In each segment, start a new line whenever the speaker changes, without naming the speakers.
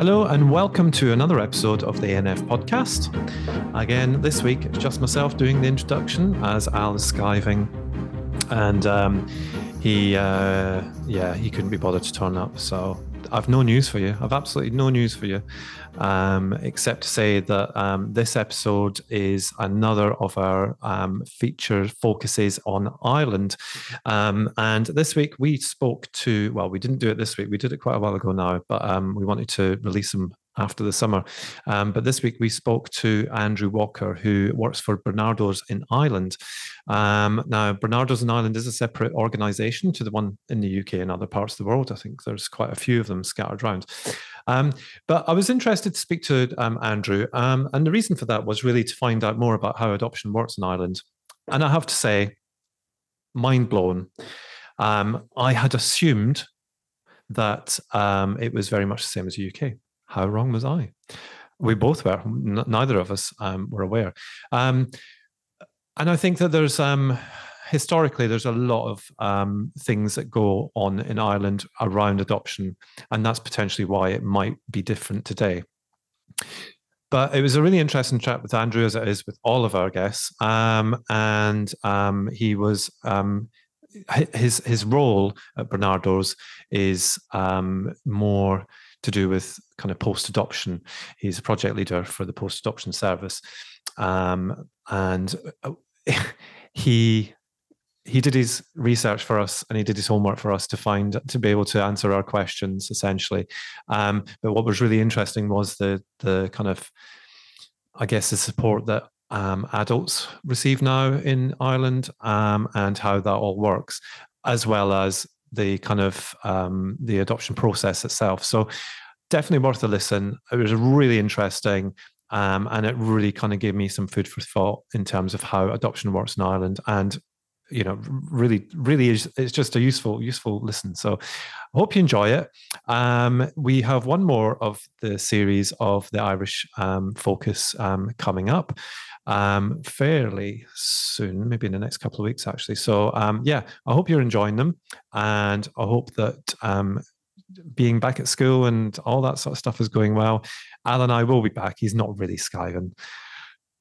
Hello, and welcome to another episode of the ANF podcast. Again, this week it's just myself doing the introduction as Al is skiving, and um, he, uh, yeah, he couldn't be bothered to turn up. So I've no news for you. I've absolutely no news for you, um, except to say that um, this episode is another of our um, feature focuses on Ireland. Um, and this week we spoke to, well, we didn't do it this week. We did it quite a while ago now, but um, we wanted to release them after the summer. Um, but this week we spoke to Andrew Walker, who works for Barnardo's in Ireland. Um, now, Barnardo's in Ireland is a separate organisation to the one in the UK and other parts of the world. I think there's quite a few of them scattered around. Um, but I was interested to speak to um, Andrew, um, and the reason for that was really to find out more about how adoption works in Ireland. And I have to say, mind blown. Um, I had assumed that it was very much the same as the UK how wrong was I? We both were. N- neither of us um, were aware. Um, and I think that there's um, historically there's a lot of um, things that go on in Ireland around adoption, and that's potentially why it might be different today. But it was a really interesting chat with Andrew, as it is with all of our guests, um, and um, he was his his role at Barnardo's is more to do with kind of post adoption. He's a project leader for the post adoption service, um, and uh, he he did his research for us and he did his homework for us to find to be able to answer our questions essentially. Um, but what was really interesting was the the kind of I guess the support that um, adults receive now in Ireland um, and how that all works, as well as the kind of um, the adoption process itself. So definitely worth a listen. It was really interesting. Um, and it really kind of gave me some food for thought in terms of how adoption works in Ireland. And you know, really, really is it's just a useful, useful listen. So I hope you enjoy it. Um, we have one more of the series of the Irish um, focus um, coming up um, fairly soon, maybe in the next couple of weeks, actually. So, um, yeah, I hope you're enjoying them, and I hope that being back at school and all that sort of stuff is going well. Al and I will be back. He's not really skiving.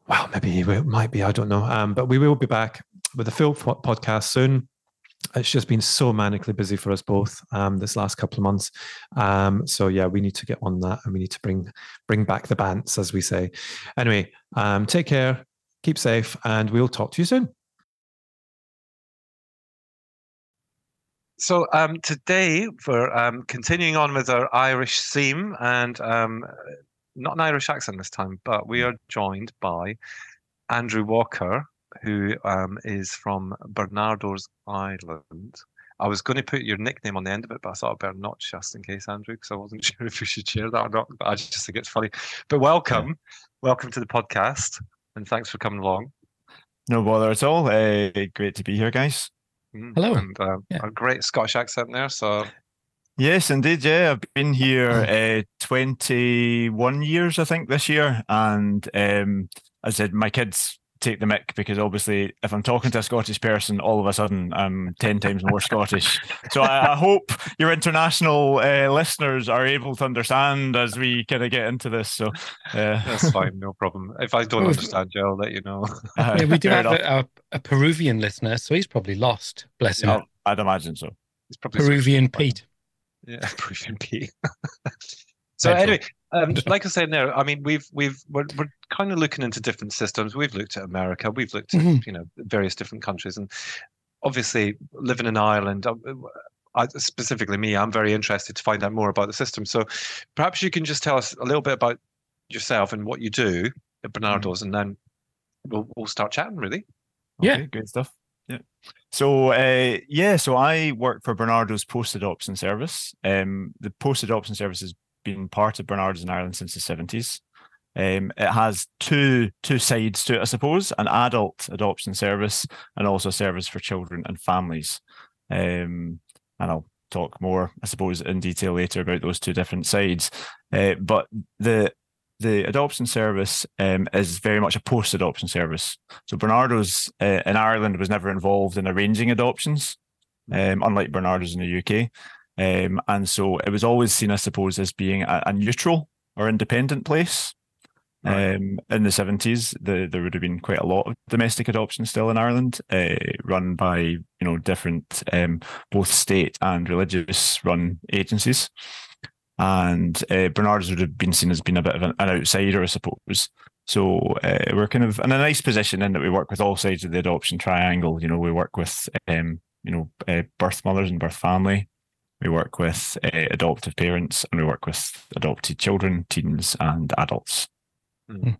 Well, maybe he might be. I don't know. Um, but we will be back with a full podcast soon it's just been so manically busy for us both um, this last couple of months. Um, so yeah, we need to get on that, and we need to bring bring back the bants, as we say. Anyway, um, take care, keep safe, and we'll talk to you soon. So um, today we're um, continuing on with our Irish theme, and um, not an Irish accent this time, but we are joined by Andrew Walker, who um, is from Barnardo's Island. I was going to put your nickname on the end of it, but I thought I'd better not just in case, Andrew, because I wasn't sure if we should share that or not. But I just think it's funny. But welcome, welcome to the podcast, and thanks for coming along.
No bother at all. Uh, great to be here, guys.
Mm, Hello. And uh, yeah. a great Scottish accent there. So
Yes, indeed. Yeah, I've been here uh, 21 years, I think, this year. And um, I said, my kids take the mic because obviously if I'm talking to a Scottish person, all of a sudden I'm 10 times more Scottish. So I, I hope your international uh, listeners are able to understand as we kind of get into this. So
uh, that's fine, no problem. If I don't understand you, I'll let you know.
Uh, yeah, we do have a, a, Peruvian listener, so he's probably lost. Bless him.
I'd imagine so.
He's probably Peruvian Pete.
Yeah, Peruvian Pete. So anyway, um, like I said there, I mean, we've we've we're, we're kind of looking into different systems. We've looked at America, we've looked at mm-hmm. you know various different countries, and obviously living in Ireland. Uh, I, specifically me, I'm very interested to find out more about the system. So perhaps you can just tell us a little bit about yourself and what you do at mm-hmm. Mm-hmm. and then we'll we'll start chatting. Really.
Okay, yeah, great stuff. Yeah. So uh, yeah, so I work for Barnardo's post adoption service. Um, the post adoption service has been part of Barnardo's in Ireland since the seventies. Um, it has two two sides to it, I suppose: an adult adoption service and also a service for children and families. Um, and I'll talk more, I suppose, in detail later about those two different sides. Uh, but the the adoption service um, is very much a post adoption service. So Barnardo's uh, in Ireland was never involved in arranging adoptions, um, unlike Barnardo's in the UK. Um, and so it was always seen, I suppose, as being a, a neutral or independent place.
Right.
Um, in the seventies, the, there would have been quite a lot of domestic adoption still in Ireland, uh, run by you know different um, both state and religious run agencies. And uh, Bernards would have been seen as being a bit of an, an outsider, I suppose. So uh, we're kind of in a nice position in that we work with all sides of the adoption triangle. You know, we work with um, you know uh, birth mothers and birth family. We work with uh, adoptive parents, and we work with adopted children, teens, and adults.
Okay.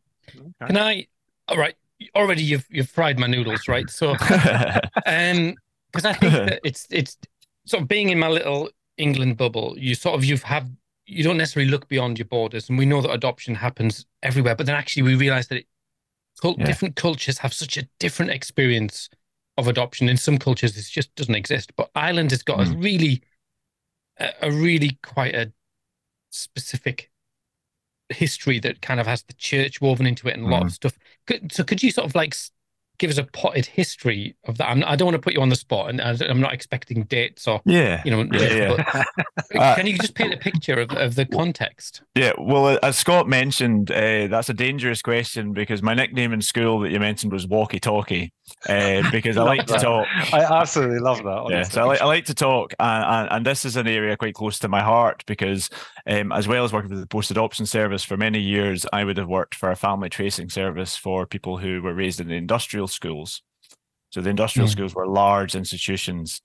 Can I? All right. Already, you've you've fried my noodles, right? So, um, because I think that it's it's sort of being in my little England bubble. You sort of you've have you don't necessarily look beyond your borders, and we know that adoption happens everywhere. But then actually, we realize that it, cult,
Yeah.
different cultures have such a different experience of adoption. In some cultures, it just doesn't exist. But Ireland has got a
Mm.
really, a, a really quite a specific history that kind of has the church woven into it and a lot of mm. stuff. So could you sort of like give us a potted history of that? I'm, I don't want to put you on the spot, and I- I'm not expecting dates or
yeah,
you know.
Yeah, yeah. Uh,
can you just paint a picture of, of the context?
Yeah, well, as Scott mentioned, uh, that's a dangerous question because my nickname in school that you mentioned was Walkie Talkie, uh, because I
Love
like to talk.
I absolutely love that.
Yeah, so I like, I like to talk, and, and, and this is an area quite close to my heart because, um, as well as working with the post adoption service for many years, I would have worked for a family tracing service for people who were raised in the industrial schools. So the industrial schools were large institutions,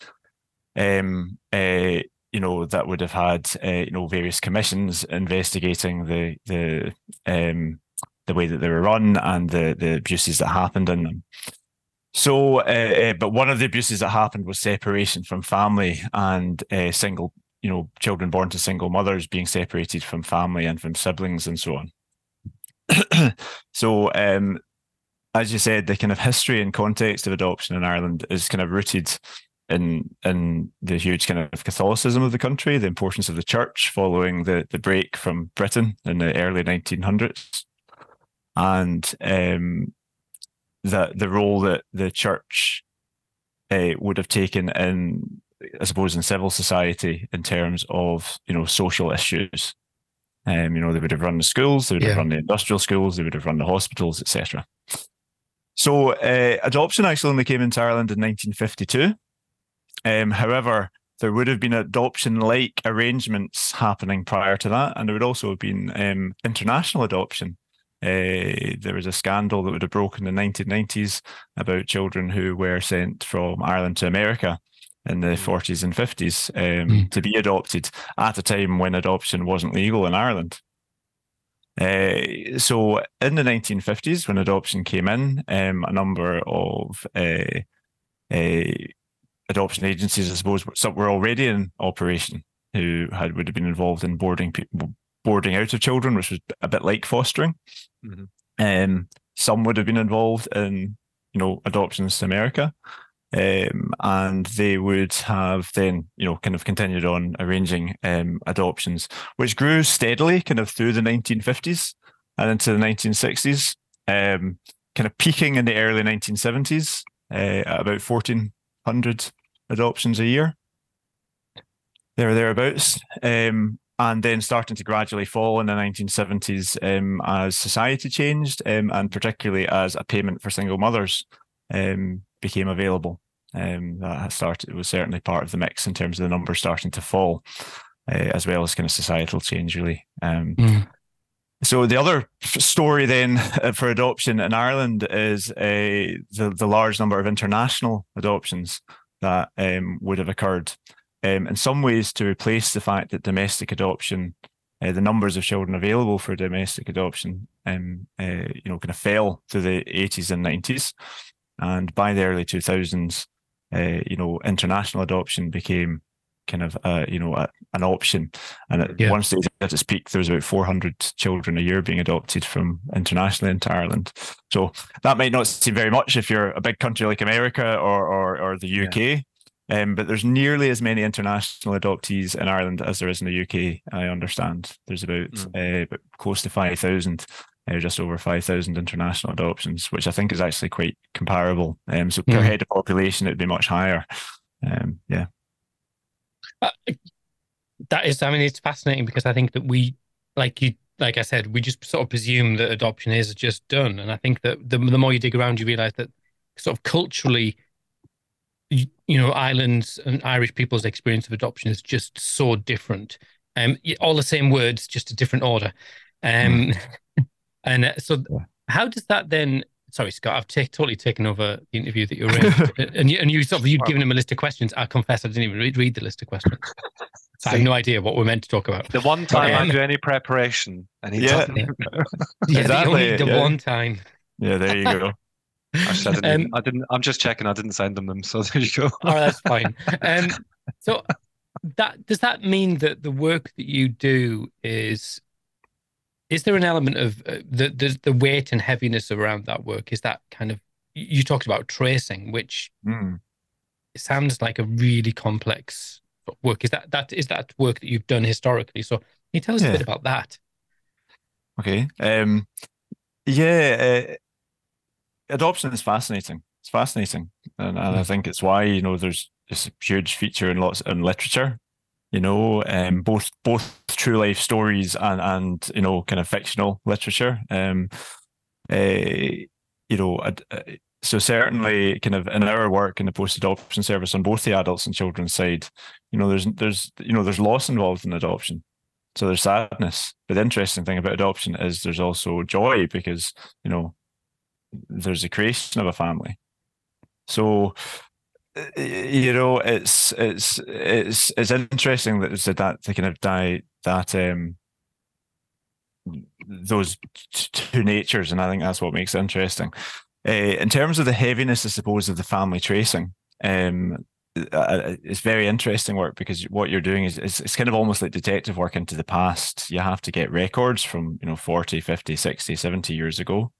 um, uh, you know, that would have had uh, you know various commissions investigating the the um, the way that they were run and the the abuses that happened in them. So, uh, uh, but one of the abuses that happened was separation from family and uh, single, you know, children born to single mothers being separated from family and from siblings and so on. so, um, as you said, the kind of history and context of adoption in Ireland is kind of rooted in in the huge kind of Catholicism of the country, the importance of the church following the the break from Britain in the early 1900s, and um, the the role that the church uh, would have taken in, I suppose, in civil society in terms of you know social issues. Um, you know, they would have run the schools, they would
Yeah.
have run the industrial schools, they would have run the hospitals, etc. So, uh, adoption actually only came into Ireland in 1952. Um, however, there would have been adoption-like arrangements happening prior to that, and there would also have been um, international adoption. Uh, there was a scandal that would have broken in the 1990s about children who were sent from Ireland to America in the 40s and 50s um,
Mm.
to be adopted at a time when adoption wasn't legal in Ireland. Uh, so in the 1950s, when adoption came in, um, a number of uh, uh, adoption agencies, I suppose, some were already in operation who had would have been involved in boarding people, boarding out of children, which was a bit like fostering.
Mhm.
Um, some would have been involved in, you know, adoptions to America. Um, and they would have then, you know, kind of continued on arranging um, adoptions, which grew steadily kind of through the 1950s and into the 1960s, um, kind of peaking in the early 1970s uh, at about 1,400 adoptions a year, there or thereabouts. Um, and then starting to gradually fall in the 1970s um, as society changed, um, and particularly as a payment for single mothers became available. Um, that started. It was certainly part of the mix in terms of the numbers starting to fall, uh, as well as kind of societal change, really. Um,
Mm.
so the other story then for adoption in Ireland is uh, the the large number of international adoptions that um, would have occurred. Um, in some ways, to replace the fact that domestic adoption, uh, the numbers of children available for domestic adoption, um, uh, you know, kind of fell through the 80s and 90s, and by the early 2000s, uh, you know, international adoption became kind of uh, you know a, an option. And at
Yeah.
one stage at its peak, there was about 400 children a year being adopted from internationally into Ireland. So that might not seem very much if you're a big country like America or or, or the UK. Um, but there's nearly as many international adoptees in Ireland as there is in the UK. I understand there's about, uh, about close to five thousand, uh, just over five thousand international adoptions, which I think is actually quite comparable. Um, so per
Mm.
head of population, it'd be much higher. Um, yeah,
Uh, that is, I mean, it's fascinating because I think that we, like you, like I said, we just sort of presume that adoption is just done. And I think that the, the more you dig around, you realize that sort of culturally, you, you know, Ireland's and Irish people's experience of adoption is just so different. Um, all the same words, just a different order. Um, mm. and uh, so, how does that then? Sorry, Scott, I've t- totally taken over the interview that you're in, and you and you sort of you'd given him a list of questions. I confess, I didn't even read, read the list of questions. So I have no idea what we're meant to talk about.
The one time um, I do any preparation, and he
yeah,
yeah, exactly. the, only, the yeah. one time.
Yeah, there you go.
Actually, I didn't, um, I didn't. I'm just checking. I didn't send them them. So there you go.
oh, that's fine. Um, so that does that mean that the work that you do is is there an element of uh, the, the the weight and heaviness around that work? Is that kind of you talked about tracing, which mm. it sounds like a really complex work. Is that that is that work that you've done historically? So can you tell us yeah. a bit about that?
Okay. Um, yeah, uh, adoption is fascinating. It's fascinating, and, and mm. I hmm. think it's why you know there's this huge feature in lots in literature you know, um, both both true life stories and and you know kind of fictional literature. Um, uh, you know, uh, so certainly kind of in our work in the post adoption service on both the adults and children's side, you know, there's there's you know there's loss involved in adoption. So there's sadness. But the interesting thing about adoption is there's also joy because, you know, there's a creation of a family. So you know, it's it's it's it's interesting that it's that to kind of die that um those two natures, and I think that's what makes it interesting. Uh, in terms of the heaviness, I suppose, of the family tracing, um, uh, it's very interesting work because what you're doing is it's, it's kind of almost like detective work into the past. You have to get records from, you know, 40, 50, 60, 70 years ago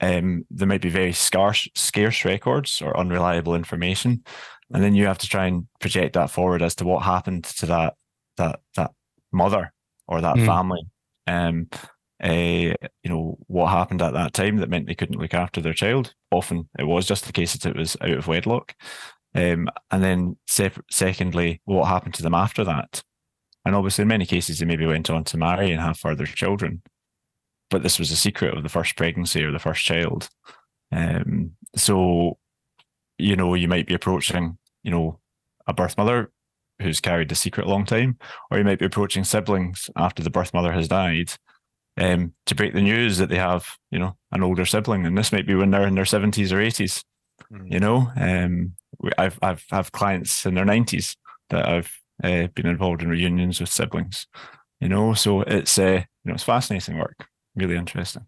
um, there might be very scarce scarce records or unreliable information, and then you have to try and project that forward as to what happened to that that that mother or that mm. family. Um, uh, you know what happened at that time that meant they couldn't look after their child. Often it was just the case that it was out of wedlock. Um, and then secondly, what happened to them after that? And obviously, in many cases, they maybe went on to marry and have further children but this was a secret of the first pregnancy or the first child. Um, so, you know, you might be approaching, you know, a birth mother who's carried the secret a long time, or you might be approaching siblings after the birth mother has died um, to break the news that they have, you know, an older sibling. And this might be when they're in their 70s or 80s. Mm. You know, um, I've I've have clients in their 90s that I've uh, been involved in reunions with siblings. You know, so it's uh, you know it's fascinating work really interesting.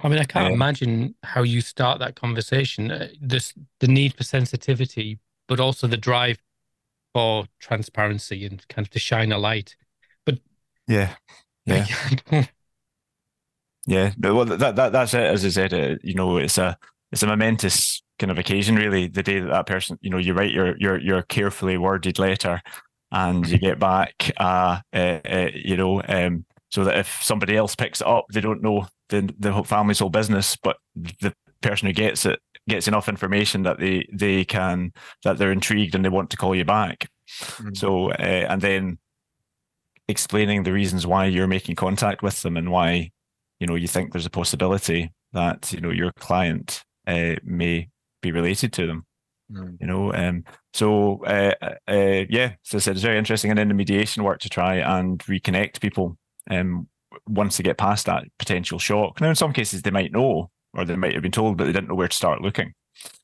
I mean, I can't um, imagine how you start that conversation. Uh, this the need for sensitivity, but also the drive for transparency and kind of to shine a light. But
yeah, yeah, yeah. Well, that, that that's it. As I said, uh, you know, it's a it's a momentous kind of occasion, really. The day that that person, you know, you write your your your carefully worded letter, and you get back, uh, uh, uh you know, um, so that if somebody else picks it up, they don't know the the family's whole business, but the person who gets it gets enough information that they they can that they're intrigued and they want to call you back. Mm-hmm. So uh, and then explaining the reasons why you're making contact with them and why you know you think there's a possibility that you know your client uh, may be related to them. Mm. You know, um, so uh, uh, yeah, so I said it's very interesting, and then the mediation work to try and reconnect people um, once they get past that potential shock. Now, in some cases, they might know or they might have been told, but they didn't know where to start looking.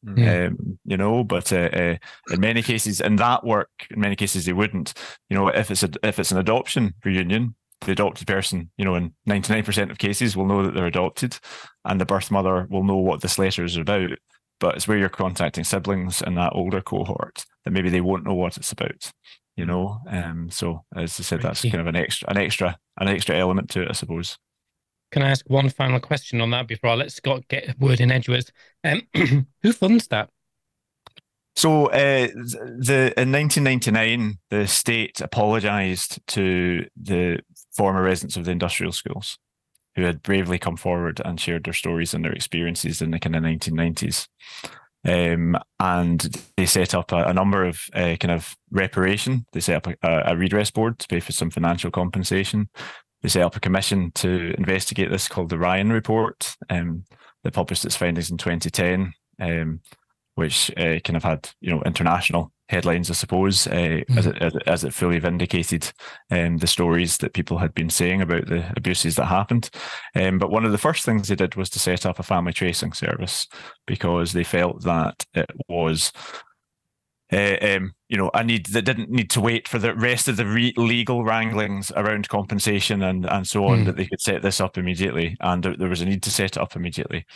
Mm. Um, you know, but uh, uh, in many cases, in that work, in many cases they wouldn't. You know, if it's a, if it's an adoption reunion, the adopted person, you know, in ninety nine percent of cases, will know that they're adopted, and the birth mother will know what this letter is about. But it's where you're contacting siblings in that older cohort that maybe they won't know what it's about you know. Um, so as I said, that's kind of an extra, an extra, an extra element to it, I suppose.
Can I ask one final question on that before I let Scott get a word in edgewards? Um, who funds that?
So uh, the in 1999, the state apologised to the former residents of the industrial schools who had bravely come forward and shared their stories and their experiences in the kind of 1990s. Um, and they set up a, a number of uh, kind of reparation. They set up a, a, redress board to pay for some financial compensation. they set up a commission to investigate this called the Ryan Report. Um, that published its findings in 2010, um, which uh, kind of had you know international headlines, I suppose, uh, mm. as, it, as, it, as it fully vindicated um, the stories that people had been saying about the abuses that happened. Um, but one of the first things they did was to set up a family tracing service because they felt that it was uh, um, you know, a need that didn't need to wait for the rest of the re- legal wranglings around compensation and and so on mm. that they could set this up immediately, and there, there, was a need to set it up immediately.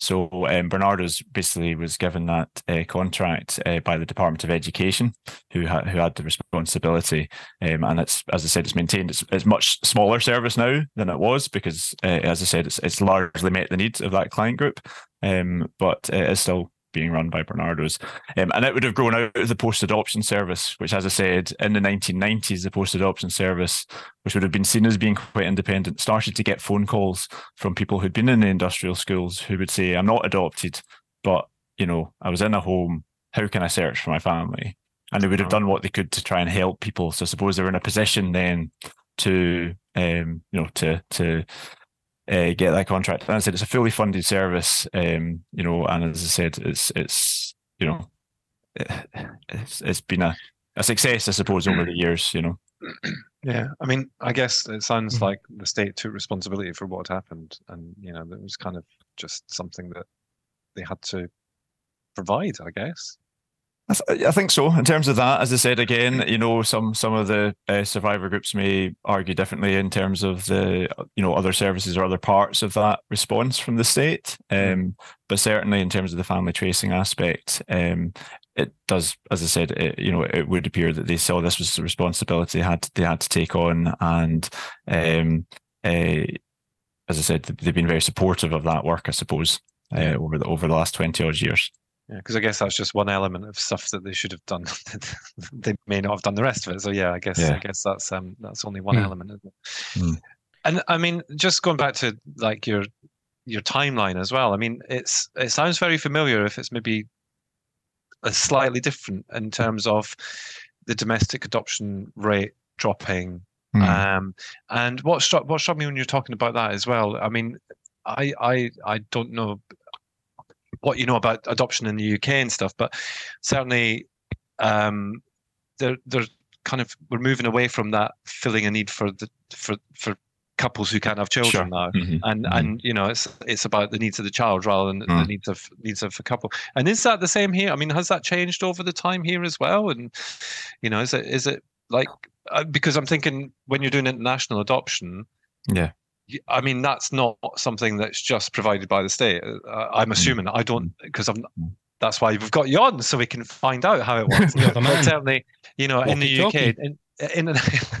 So um, Barnardo's basically was given that uh, contract uh, by the Department of Education, who ha- who had the responsibility, um, and it's as I said, it's maintained. It's, it's much smaller service now than it was because, uh, as I said, it's it's largely met the needs of that client group, um, but uh, it's still being run by Barnardo's. Um, and it would have grown out of the post adoption service, which, as I said, in the 1990s, the post adoption service, which would have been seen as being quite independent, started to get phone calls from people who'd been in the industrial schools who would say, I'm not adopted, but, you know, I was in a home. How can I search for my family? And they would have done what they could to try and help people. So I suppose they were in a position then to, um, you know, to, to, uh, get that contract. And I said it's a fully funded service, um, you know, and as I said, it's it's you know, it's it's been a, a success, I suppose, over the years, you know.
Yeah, I mean, I guess it sounds mm-hmm. like the state took responsibility for what happened, and you know, it was kind of just something that they had to provide, I guess.
I, th- I, think so. In terms of that, as I said again, you know, some some of the uh, survivor groups may argue differently in terms of the you know other services or other parts of that response from the state. Mm-hmm. Um, but certainly in terms of the family tracing aspect, um, it does, as I said, it, you know, it would appear that they saw this was a responsibility they had to, they had to take on, and um, uh, as I said, they've been very supportive of that work, I suppose, uh, over the over the last twenty odd years.
Yeah, because I guess that's just one element of stuff that they should have done. they may not have done the rest of it. So yeah, I guess yeah. I guess that's um that's only one mm. element, isn't it? Mm. And I mean, just going back to like your your timeline as well. I mean, it's it sounds very familiar if it's maybe a slightly different in terms of the domestic adoption rate dropping. Mm. Um, and what struck what struck me when you're talking about that as well. I mean, I I I don't know what you know about adoption in the UK and stuff, but certainly um, they're they're kind of we're moving away from that filling a need for the for for couples who can't have children sure. now mm-hmm. and mm-hmm. and you know it's it's about the needs of the child rather than mm. the needs of needs of a couple and is that the same here i mean has that changed over the time here as well and you know is it is it like uh, because i'm thinking when you're doing international adoption
yeah
I mean, that's not something that's just provided by the state. Uh, I'm mm. assuming. I don't because I'm. Mm. That's why we've got you on so we can find out how it works. certainly, you know, in the UK, in, in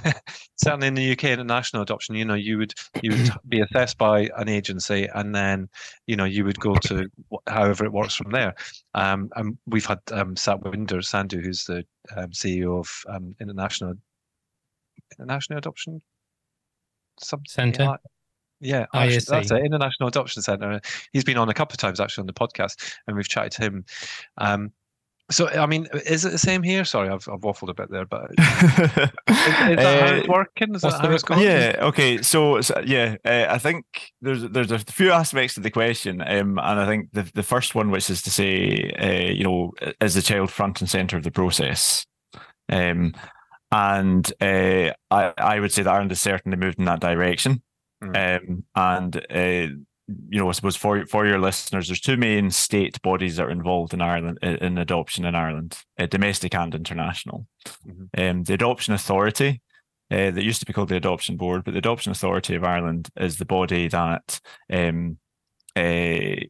certainly in the UK international adoption, you know, you would you would be assessed by an agency, and then you know you would go to however it works from there. Um, and we've had um, Satwinder Sandhu, who's the um, CEO of um, International International Adoption
some center.
Yeah, actually, that's it. International Adoption Center. He's been on a couple of times actually on the podcast, and we've chatted to him. Um, so, I mean, is it the same here? Sorry, I've, I've waffled a bit there, but is, is that uh, how it's working? Is that how it's going?
Yeah. Okay. So, so yeah, uh, I think there's there's a few aspects to the question, um, and I think the the first one, which is to say, uh, you know, is the child front and center of the process? Um, and uh, I, I would say that Ireland has certainly moved in that direction. Mm. Um, and uh, you know, I suppose for for your listeners, there's two main state bodies that are involved in Ireland in adoption in Ireland, uh, domestic and international. Mm-hmm. Um, the Adoption Authority, uh, that used to be called the Adoption Board, but the Adoption Authority of Ireland is the body that um, uh,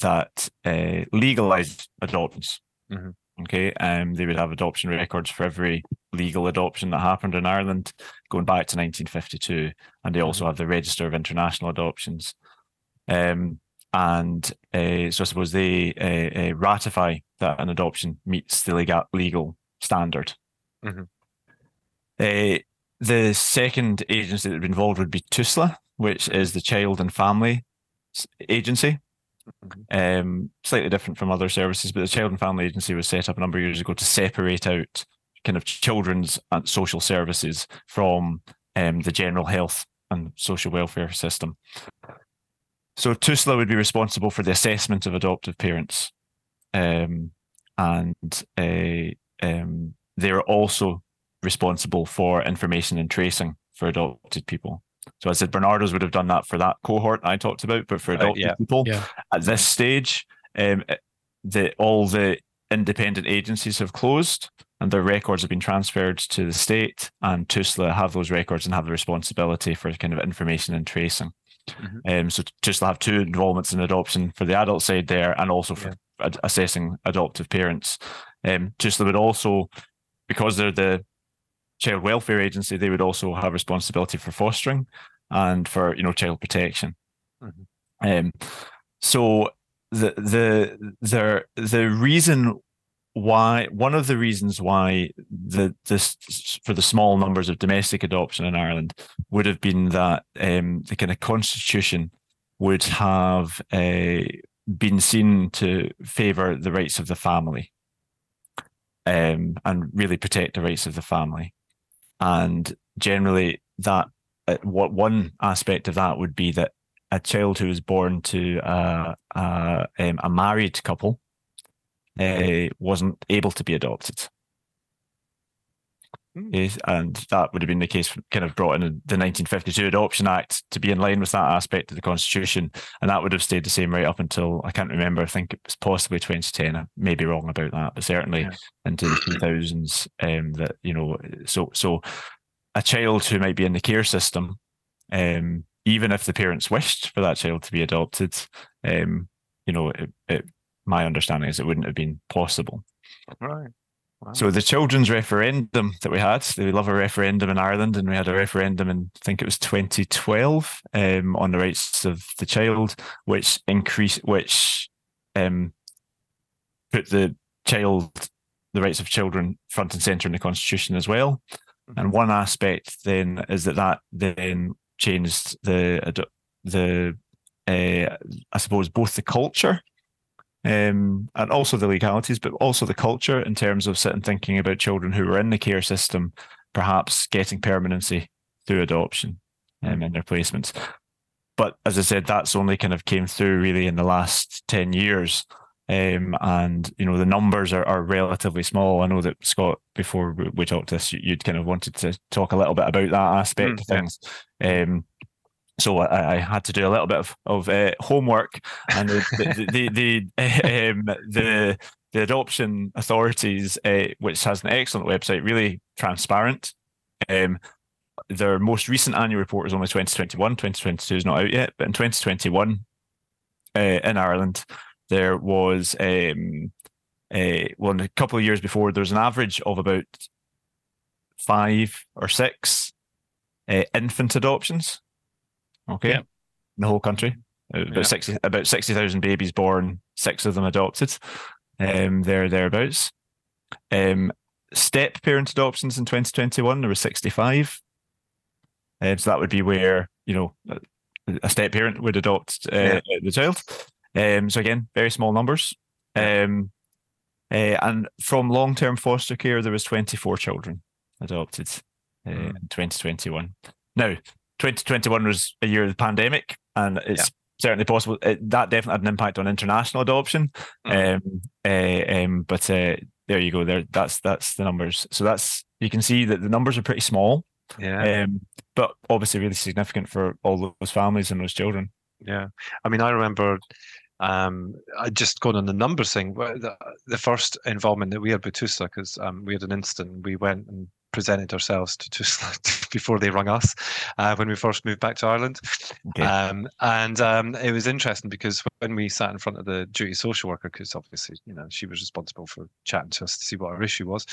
that uh, legalised adoptions. Mm-hmm. Okay, um, they would have adoption records for every legal adoption that happened in Ireland going back to 1952, and they also mm-hmm. have the Register of International Adoptions. Um, and uh, so I suppose they uh, uh, ratify that an adoption meets the legal, legal standard. Mm-hmm. Uh, the second agency that would be involved would be TUSLA, which is the Child and Family Agency. Mm-hmm. Um, slightly different from other services, but the Child and Family Agency was set up a number of years ago to separate out kind of children's and social services from um, the general health and social welfare system. So TUSLA would be responsible for the assessment of adoptive parents, um, and uh, um, they're also responsible for information and tracing for adopted people. So I said Barnardo's would have done that for that cohort I talked about, but for adopted uh, yeah. people yeah. at this stage, um, the all the independent agencies have closed and their records have been transferred to the state, and TUSLA have those records and have the responsibility for kind of information and tracing. Mm-hmm. Um, so TUSLA have two involvements in adoption for the adult side there, and also for yeah. ad- assessing adoptive parents. Um, TUSLA would also, because they're the child welfare agency, they would also have responsibility for fostering and for you know child protection. Mm-hmm. Um, so the the the the reason why one of the reasons why the this for the small numbers of domestic adoption in Ireland would have been that um, the kind of constitution would have uh, been seen to favour the rights of the family um, and really protect the rights of the family, and generally that uh, what one aspect of that would be that a child who is born to uh, uh, um, a married couple uh, wasn't able to be adopted. Mm. and that would have been the case, kind of brought in the 1952 Adoption Act to be in line with that aspect of the Constitution. And that would have stayed the same right up until, I can't remember, I think it was possibly 2010. I may be wrong about that, but certainly yeah. into the 2000s. Um, that, you know, so, so a child who might be in the care system, um, even if the parents wished for that child to be adopted, um, you know, it, it my understanding is it wouldn't have been possible.
Right.
Wow. So the children's referendum that we had, we love a referendum in Ireland, and we had a referendum in I think it was 2012 um, on the rights of the child, which increased, which um, put the child, the rights of children, front and center in the constitution as well. Mm-hmm. And one aspect then is that that then changed the the uh, I suppose both the culture um, and also the legalities, but also the culture in terms of sitting thinking about children who were in the care system, perhaps getting permanency through adoption um, in their placements. But as I said, that's only kind of came through really in the last 10 years. Um, and you know the numbers are, are relatively small. I know that Scott, before we talked to this, you'd kind of wanted to talk a little bit about that aspect mm, of things. Yeah. Um, so I, I, had to do a little bit of, of uh, homework, and the the the, um, the, the adoption authorities, uh, which has an excellent website, really transparent. Um, their most recent annual report is only 2021. 2022 is not out yet, but in 2021, uh, in Ireland, there was um, a, well, a couple of years before, there was an average of about five or six uh, infant adoptions Okay. Yeah. In the whole country. Uh, about yeah. sixty about sixty thousand babies born, six of them adopted. Um there thereabouts. Um step parent adoptions in 2021, there were 65. Um, so that would be where, you know, a step parent would adopt uh, yeah. the child. Um, so again, very small numbers. Um, uh, and from long-term foster care, there was 24 children adopted uh, mm. in 2021. Now, 2021 was a year of the pandemic, and it's yeah. certainly possible it, that definitely had an impact on international adoption. Mm. Um, uh, um, but uh, there you go. There, that's that's the numbers. So that's you can see that the numbers are pretty small.
Yeah.
Um, but obviously really significant for all those families and those children.
Yeah. I mean, I remember um, I just going on the numbers thing. The, the first involvement that we had with TUSLA, because um, we had an instant, we went and presented ourselves to just before they rung us uh, when we first moved back to Ireland. Okay. Um, and um, it was interesting because when we sat in front of the duty social worker, because obviously, you know, she was responsible for chatting to us to see what our issue was.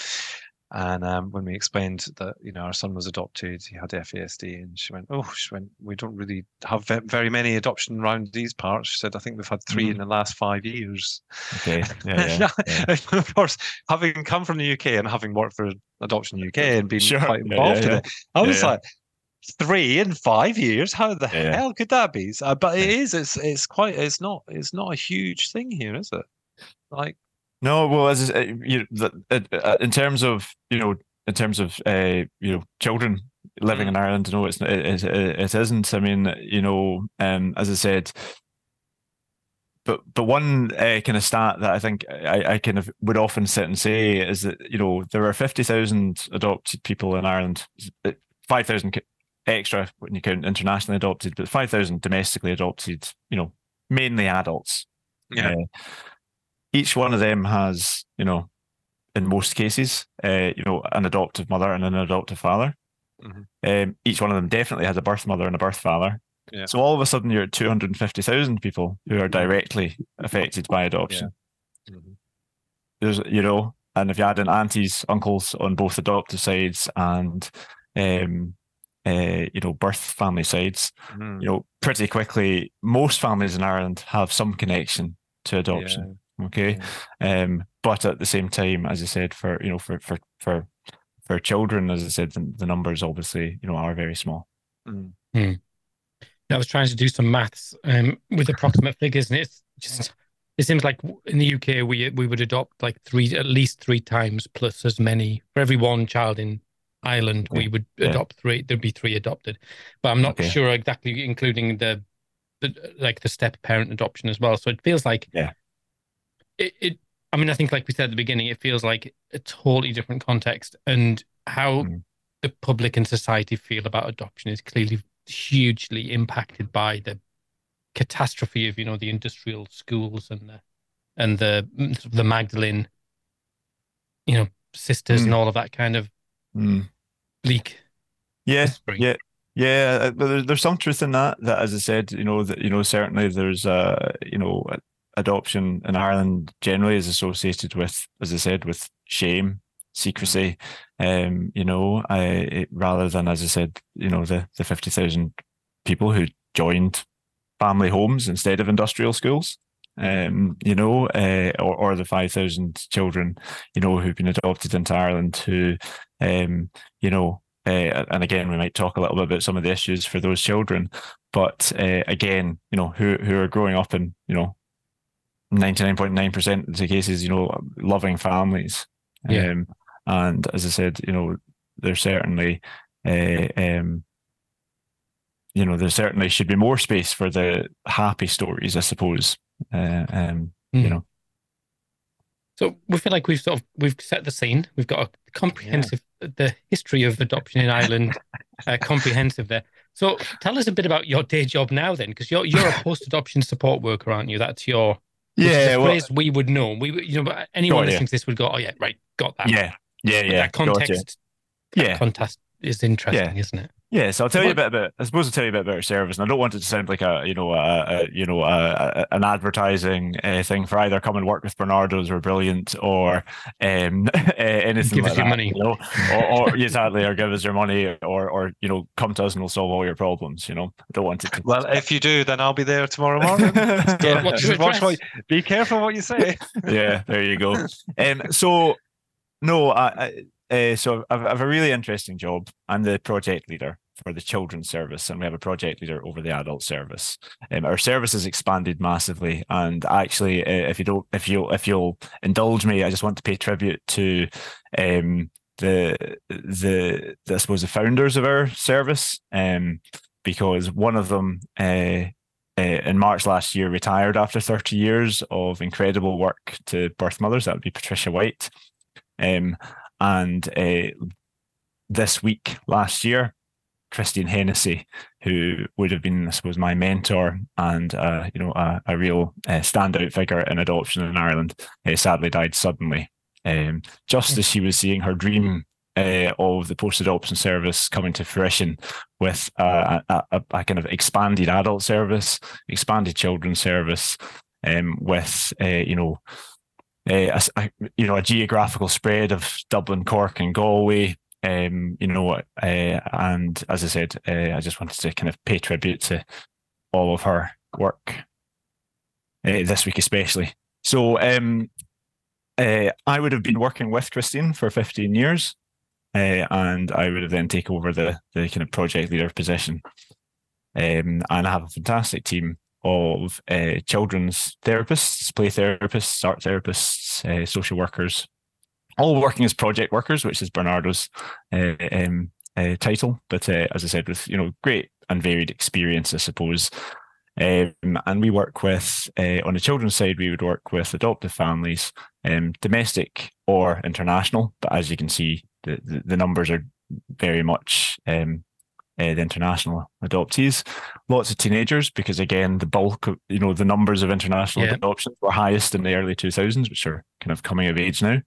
And um, when we explained that, you know, our son was adopted, he had FASD, and she went, "Oh, she went, we don't really have very many adoption around these parts." She said, "I think we've had 3 mm. in the last five years."
Okay, yeah, yeah,
yeah. of course, having come from the UK and having worked for Adoption UK and been sure. quite involved in it, I was like, three in five years. How the hell could that be? Uh, but it is. It's it's quite. It's not. It's not a huge thing here, is it? Like
no, well, as you know, in terms of you know, in terms of uh, you know, children living in Ireland, no, it's it, it, it isn't. I mean, you know, um, as I said, but but one uh, kind of stat that I think I, I kind of would often sit and say is that you know there are fifty thousand adopted people in Ireland, five thousand extra when you count internationally adopted, but five thousand domestically adopted. You know, mainly adults.
Yeah. Uh,
each one of them has, you know, in most cases, uh, you know, an adoptive mother and an adoptive father. Mm-hmm. Um, each one of them definitely has a birth mother and a birth father.
Yeah.
So all of a sudden, you're at 250,000 people who are directly affected by adoption. Yeah. Mm-hmm. There's, you know, and if you add in aunties, uncles on both adoptive sides and, um, uh, you know, birth family sides, mm. you know, pretty quickly, most families in Ireland have some connection to adoption. Yeah. Okay. Um, but at the same time, as I said, for you know, for for for for children, as I said, the, the numbers obviously, you know, are very small.
Mm. Mm. I was trying to do some maths um, with approximate figures, and it's just it seems like in the UK we we would adopt like three at least three times plus as many for every one child in Ireland. We would yeah. adopt three. There'd be three adopted, but I'm not okay. sure exactly, including the, the like the step parent adoption as well. So it feels like
yeah,
it, it I mean, I think like we said at the beginning, it feels like a totally different context, and how mm. the public and society feel about adoption is clearly hugely impacted by the catastrophe of you know the industrial schools and the and the the Magdalene, you know, sisters mm. and all of that kind of
mm.
bleak.
Yeah, yeah, yeah. Uh, but there's, there's some truth in that. That, as I said, you know, that you know, certainly there's uh, you know, adoption in Ireland generally is associated with, as I said, with shame, secrecy. Um, you know, I it, rather than, as I said, you know, the the fifty thousand people who joined family homes instead of industrial schools. Um, you know, uh, or, or the 5,000 children, you know, who've been adopted into Ireland who, um, you know, uh, and again, we might talk a little bit about some of the issues for those children, but uh, again, you know, who who are growing up in, you know, 99.9% of the cases, you know, loving families.
Yeah. Um,
and as I said, you know, there's certainly, uh, um, you know, there certainly should be more space for the happy stories, I suppose. Uh, um, mm. You hmm. know.
So we feel like we've sort of we've set the scene. We've got a comprehensive yeah. the history of adoption in Ireland, uh, comprehensive there. So tell us a bit about your day job now, then, because you're you're a post adoption support worker, aren't you? That's your
yeah, well,
we would know. We, you know, anyone listening to this would go, "Oh yeah, right, got that."
Yeah, yeah, yeah.
That context,
yeah,
context is interesting, yeah. isn't it?
Yeah, so I'll tell you a bit about. I suppose I'll tell you a bit about our service, and I don't want it to sound like a you know a, a you know a, a, an advertising uh, thing for either come and work with Barnardo's or Brilliant or um, uh, anything
give
like
us your
that,
money,
you know, or, or exactly, or give us your money, or or you know come to us and we'll solve all your problems. You know, I don't want it. To...
Well, if you do, then I'll be there tomorrow morning.
yeah, watch what,
be careful what you say.
yeah, there you go. Um, so no, I, I uh, so I've, I've a really interesting job. I'm the project leader for the children's service, and we have a project leader over the adult service. Um, our service has expanded massively, and actually, uh, if you don't, if you if you'll indulge me, I just want to pay tribute to um, the, the the I suppose the founders of our service, um, because one of them. Uh, uh, in March last year, retired after 30 years of incredible work to birth mothers. That would be Patricia White. Um, and uh, this week last year, Christine Hennessy, who would have been, I suppose, my mentor and uh, you know a, a real uh, standout figure in adoption in Ireland, uh, sadly died suddenly, um, just as she was seeing her dream uh, of the post-adoption service coming to fruition with a, a, a, kind of expanded adult service, expanded children's service, um, with uh, you know. Uh, a, you know a geographical spread of Dublin, Cork, and Galway, um, you know, uh, and as I said, uh, I just wanted to kind of pay tribute to all of her work uh, this week, especially. So um, I would have been working with Christine for 15 years, and I would have then taken over the the kind of project leader position. Um, and I have a fantastic team of children's therapists, play therapists, art therapists, social workers, all working as project workers, which is Barnardo's uh, um, uh, title, but uh, as I said, with you know great and varied experience, I suppose. Um, and we work with uh, on the children's side, we would work with adoptive families, um, domestic or international. But as you can see, the the, the numbers are very much um, uh, the international adoptees. Lots of teenagers, because again, the bulk of you know the numbers of international yeah. adoptions were highest in the early 2000s, which are kind of coming of age now.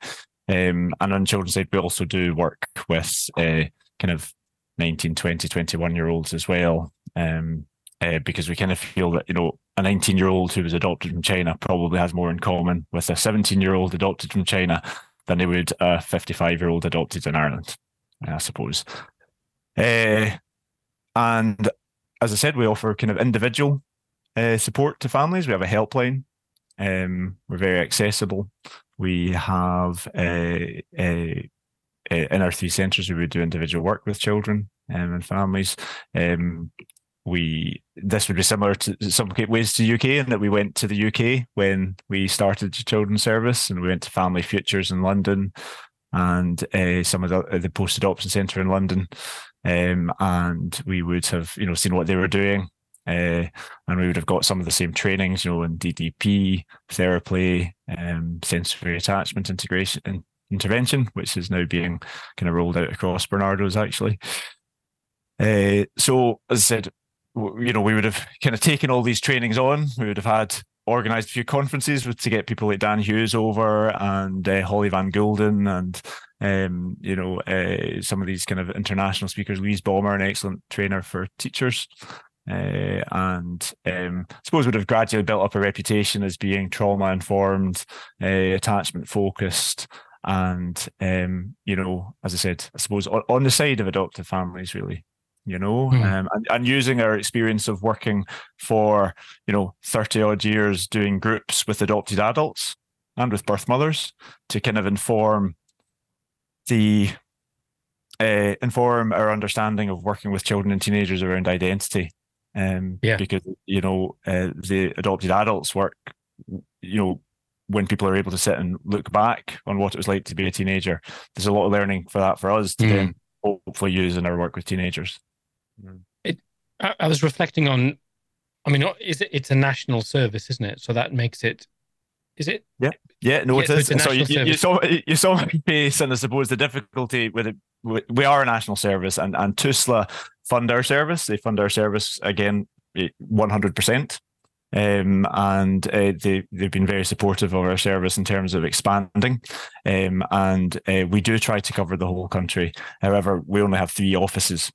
Um, and on children's side, we also do work with uh, kind of 19, 20, 21 year olds as well. Um, uh, because we kind of feel that, you know, a 19 year old who was adopted from China probably has more in common with a 17 year old adopted from China than they would a 55 year old adopted in Ireland, I suppose. Uh, and as I said, we offer kind of individual uh, support to families. We have a helpline. Um, we're very accessible. We have a, a, a, in our three centres, we would do individual work with children um, and families. Um, we this would be similar to some ways to UK in that we went to the UK when we started the children's service and we went to Family Futures in London and uh, some of the, the post adoption centre in London, um, and we would have you know seen what they were doing. Uh, and we would have got some of the same trainings, you know, in DDP, therapy, um, sensory attachment integration and intervention, which is now being kind of rolled out across Barnardo's actually. Uh, so, as I said, you know, we would have kind of taken all these trainings on. We would have had organized a few conferences with, to get people like Dan Hughes over and uh, Holly Van Gulden and um, you know uh, some of these kind of international speakers. Louise Bomber, an excellent trainer for teachers. Uh, and um, I suppose would have gradually built up a reputation as being trauma informed, uh, attachment focused, and um, you know, as I said, I suppose on, on the side of adoptive families, really you know, mm. um, and, and using our experience of working for, you know, 30 odd years doing groups with adopted adults and with birth mothers to kind of inform the uh, inform our understanding of working with children and teenagers around identity. Um, yeah. Because you know uh, the adopted adults work, you know, when people are able to sit and look back on what it was like to be a teenager, there's a lot of learning for that for us to mm. then hopefully use in our work with teenagers.
It, I, I was reflecting on. I mean, is it? It's a national service, isn't it? So that makes it. Is it?
Yeah, yeah. No, yeah, it is. So, you, you, saw you saw my face, and I suppose the difficulty with it. We are a national service, and and TUSLA fund our service. They fund our service again, one hundred percent. Um, and uh, they they've been very supportive of our service in terms of expanding. Um, and uh, we do try to cover the whole country. However, we only have three offices,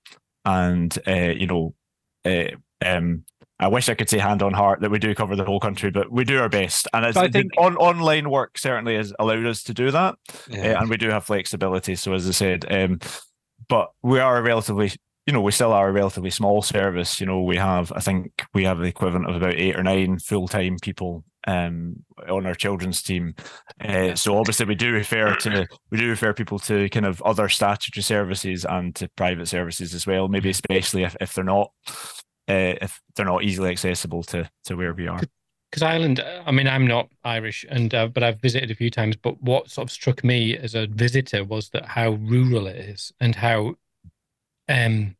and uh, you know, uh, um, I wish I could say hand on heart that we do cover the whole country, but we do our best. And as I think on online work certainly has allowed us to do that, yeah. uh, and we do have flexibility. So as I said, um, but we are a relatively you know, we still are a relatively small service. You know, we have, I think we have the equivalent of about eight or nine full time people um, on our children's team. Uh, so obviously we do refer to we do refer people to kind of other statutory services and to private services as well. Maybe especially if, if they're not uh, if they're not easily accessible to to where we are.
Because Ireland, I mean, I'm not Irish, and uh, but I've visited a few times. But what sort of struck me as a visitor was that how rural it is and how um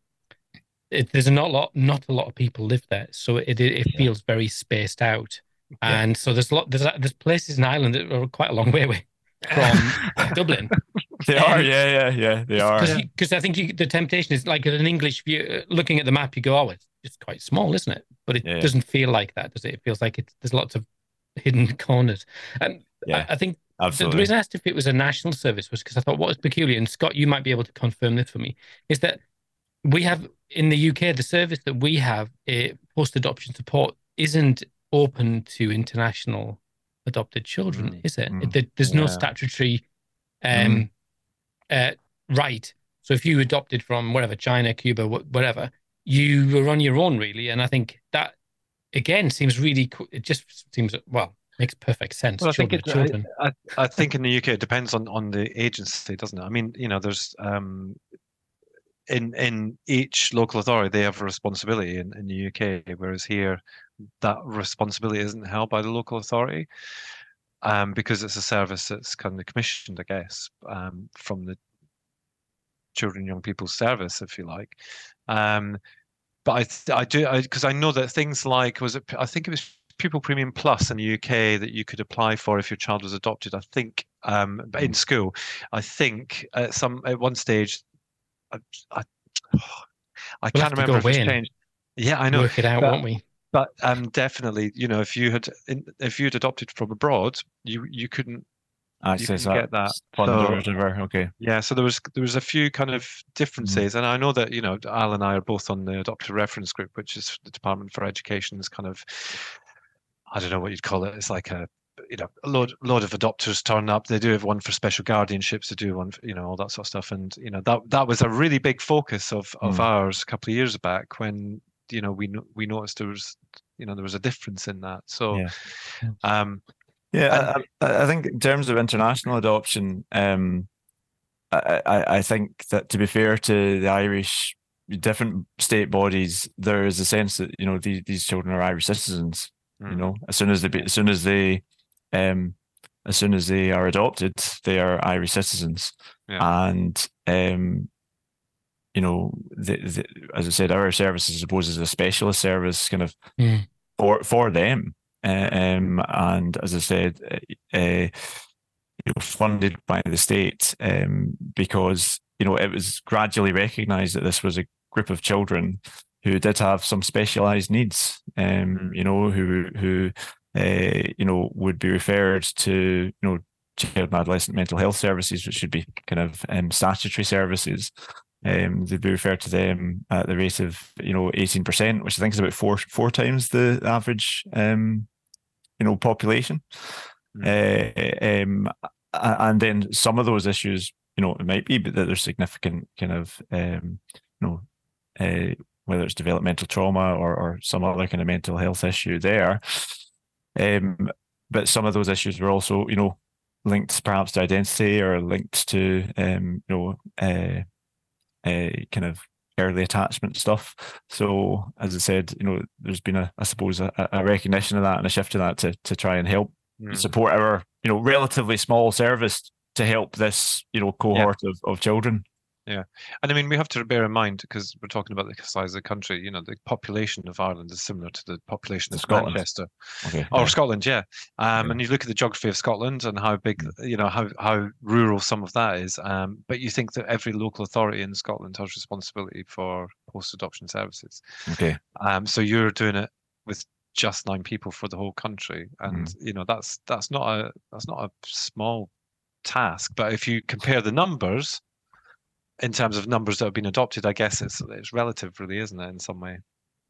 it, there's not a lot not a lot of people live there so it it, feels very spaced out and so there's a lot there's there's places in Ireland that are quite a long way away from Dublin.
They um, are, yeah, yeah, yeah, they are.
Because I think you, the temptation is like an English view, looking at the map, you go, oh, it's just quite small, isn't it? But it yeah. doesn't feel like that, does it? It feels like it's, there's lots of hidden corners. And yeah, I, I think the, the reason I asked if it was a national service was because I thought what was peculiar, and Scott, you might be able to confirm this for me, is that we have in the UK the service that we have, uh, post adoption support, isn't open to international adopted children, mm. is it? Mm. There's no statutory um, mm. uh, right. So if you adopted from wherever, China, Cuba, whatever, you were on your own, really. And I think that again seems really. cool. It just seems well makes perfect sense. Well, I
think it, I, I, I, think in the UK it depends on on the agency, doesn't it? I mean, you know, there's um, in in each local authority they have a responsibility in, in the UK, whereas here that responsibility isn't held by the local authority um, because it's a service that's kind of commissioned, I guess, um, from the children, young people service, if you like. Um, but I, I do, because I, I, know that things like was it? I think it was Pupil Premium Plus in the UK that you could apply for if your child was adopted. I think um, in mm. school, I think at some at one stage, I, I, I we'll can't remember if it's changed. Yeah, I know.
Work it out, but, won't we?
But um, definitely, you know, if you had if you had adopted from abroad, you you couldn't
access that, get that fund so, or whatever. Okay.
Yeah, so there was there was a few kind of differences, mm-hmm. and I know that you know Al and I are both on the adopted reference group, which is the Department for Education's kind of I don't know what you'd call it. It's like a you know a load load of adopters turn up. They do have one for special guardianships. They do one, for, you know, all that sort of stuff. And you know that that was a really big focus of of mm. ours a couple of years back when you know we we noticed there was you know there was a difference in that. So. Yeah. Um,
yeah, I, I, think in terms of international adoption, um, I, I, I think that to be fair to the Irish different state bodies, there is a sense that you know these these children are Irish citizens. You know, as soon as they as soon as they um, as soon as they are adopted, they are Irish citizens, yeah. and um, you know, the, the, as I said, our service, I suppose, is a specialist service, kind of mm. for for them. Uh, um, and as I said, uh, uh, you know, funded by the state um, because you know it was gradually recognised that this was a group of children who did have some specialised needs. Um, mm. you know, who who uh, you know would be referred to you know child and adolescent mental health services, which should be kind of um, statutory services. Um, they'd be referred to them at the rate of you know eighteen percent, which I think is about four four times the average um, you know population. Mm. Uh, um, and then some of those issues, you know, it might be but that there's significant kind of um, you know uh, whether it's developmental trauma or or some other kind of mental health issue there. Um, but some of those issues were also, you know, linked perhaps to identity or linked to, um, you know, uh, uh, kind of early attachment stuff. So as I said, you know, there's been a, I suppose, a, a recognition of that and a shift to that to to try and help mm. support our, you know, relatively small service to help this, you know, cohort yeah. of, of children.
Yeah, and I mean we have to bear in mind because we're talking about the size of the country. You know, the population of Ireland is similar to the population of Scotland. Manchester okay, or yeah. Scotland. Yeah, um, yeah. and you look at the geography of Scotland and how big, mm. you know, how how rural some of that is. Um, but you think that every local authority in Scotland has responsibility for post-adoption services.
Okay.
Um, so you're doing it with just nine people for the whole country, and mm. you know that's that's not a that's not a small task. But if you compare the numbers in terms of numbers that have been adopted, I guess it's it's relative, really, isn't it, in some way?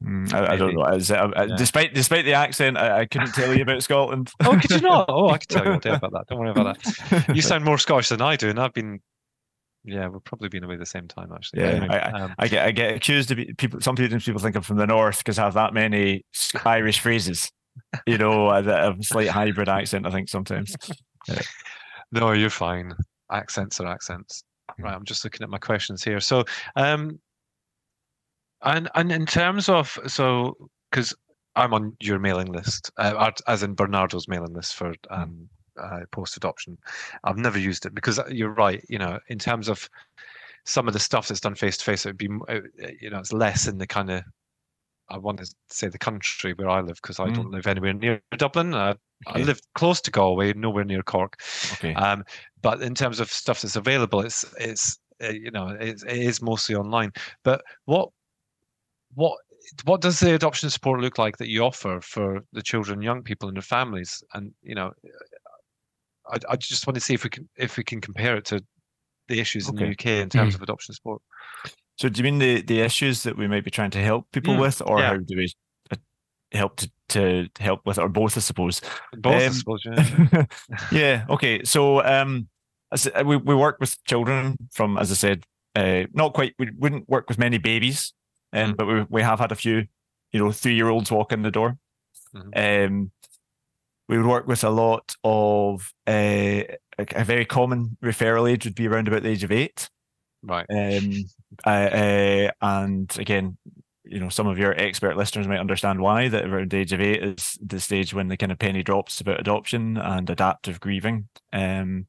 Mm, I, I, don't know. It, uh, yeah. Despite despite the accent, I, I, couldn't tell you about Scotland.
oh, could you not? Oh, I could tell you all day about that. Don't worry about that. You sound more Scottish than I do, and I've been. Yeah, we've probably been away the same time actually.
Yeah, anyway, I, um, I, get I get accused of people. Some people think I'm from the north because I have that many Irish phrases. You know, a, a slight hybrid accent. I think sometimes.
Yeah. No, you're fine. Accents are accents. Right, I'm just looking at my questions here. So, um, and and in terms of so, because I'm on your mailing list, uh, as in Barnardo's mailing list for hmm. um, uh, post adoption. I've never used it because uh, you're right. You know, in terms of some of the stuff that's done face to face, it would be, uh, you know, it's less in the kind of I want to say the country where I live because I mm. don't live anywhere near Dublin. I, okay. I live close to Galway, nowhere near Cork.
Okay.
Um, but in terms of stuff that's available, it's it's uh, you know it, it is mostly online. But what what what does the adoption support look like that you offer for the children, young people, and their families? And you know, I, I just want to see if we can if we can compare it to the issues okay. in the UK in terms mm. of adoption support.
So do you mean the, the issues that we might be trying to help people mm, with, or yeah. how do we uh, help to, to help with, or both, I suppose?
Both, um, I suppose. Yeah.
yeah. Okay. So um, uh, we we work with children from, as I said, uh, not quite. We wouldn't work with many babies, um, mm. but we we have had a few, you know, three year olds walk in the door. Mm-hmm. Um, we would work with a lot of uh, a, a very common referral age would be around about the age of eight.
Right.
Um, uh, uh, and again, you know, some of your expert listeners might understand why that around the age of eight is the stage when the kind of penny drops about adoption and adaptive grieving. Um,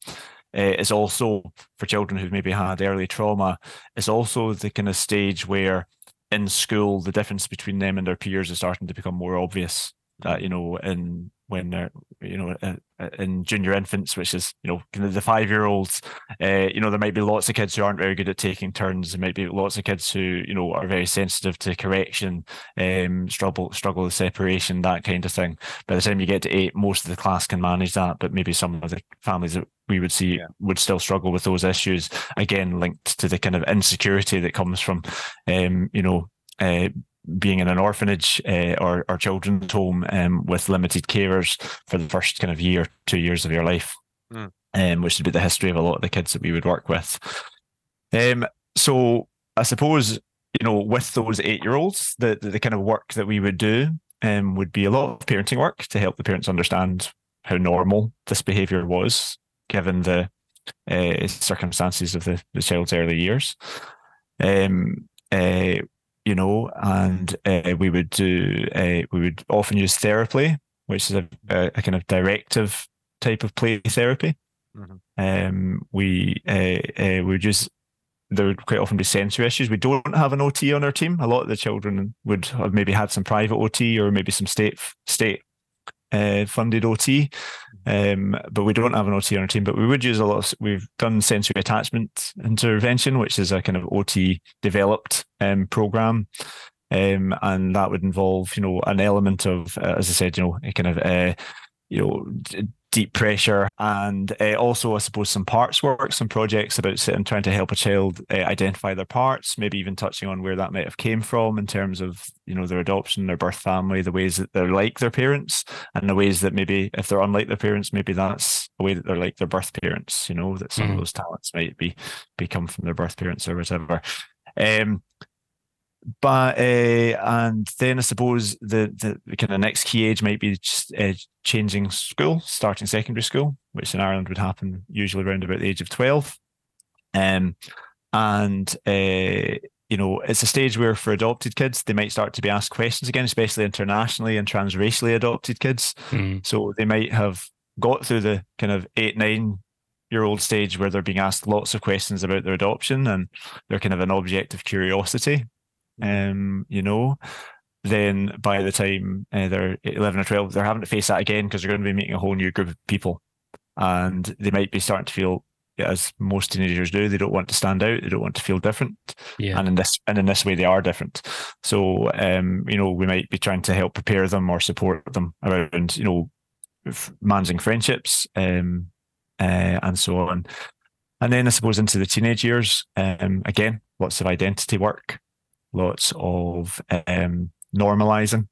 uh, is also for children who've maybe had early trauma. It's also the kind of stage where in school the difference between them and their peers is starting to become more obvious. That you know, in when they're you know uh, in junior infants, which is you know kind of the five year olds. Uh, you know there might be lots of kids who aren't very good at taking turns. There might be lots of kids who you know are very sensitive to correction, um, struggle struggle with separation, that kind of thing. By the time you get to eight, most of the class can manage that, but maybe some of the families that we would see yeah. would still struggle with those issues. Again, linked to the kind of insecurity that comes from, um, you know, uh, being in an orphanage uh, or, or children's home um, with limited carers for the first kind of year, two years of your life, mm. um, which would be the history of a lot of the kids that we would work with. Um, so I suppose, you know, with those eight year olds, the, the, the, kind of work that we would do um, would be a lot of parenting work to help the parents understand how normal this behavior was, given the uh, circumstances of the, the child's early years. Um, uh, you know, and uh, we would do uh, we would often use Theraplay, which is a, a, kind of directive type of play therapy. Mm-hmm. Um, we uh, uh, we would use there would quite often be sensory issues. We don't have an OT on our team. A lot of the children would have maybe had some private OT or maybe some state state uh, funded OT. Um, but we don't have an OT on our team. But we would use a lot. Of, we've done sensory attachment intervention, which is a kind of OT developed um, program, um, and that would involve, you know, an element of, uh, as I said, you know, a kind of, uh, you know, deep pressure, and uh, also, I suppose, some parts work, some projects about sitting trying to help a child uh, identify their parts, maybe even touching on where that might have came from in terms of you know their adoption, their birth family, the ways that they're like their parents, and the ways that maybe if they're unlike their parents, maybe that's a way that they're like their birth parents. You know that some mm. of mm-hmm. those talents might be become from their birth parents or whatever. Um, but uh, and then I suppose the, the, kind of next key age might be just uh, changing school, starting secondary school, which in Ireland would happen usually around about the age of twelve. Um, and uh, you know, it's a stage where for adopted kids they might start to be asked questions again, especially internationally and transracially adopted kids. Mm. So they might have got through the kind of eight nine year old stage where they're being asked lots of questions about their adoption and they're kind of an object of curiosity um, you know, then by the time uh, they're 11 or 12, they're having to face that again because they're going to be meeting a whole new group of people. And they might be starting to feel, as most teenagers do, they don't want to stand out, they don't want to feel different. Yeah. And in this and in this way, they are different. So, um, you know, we might be trying to help prepare them or support them around, you know, managing friendships um, uh, and so on. And then I suppose into the teenage years, um, again, lots of identity work lots of um, normalizing,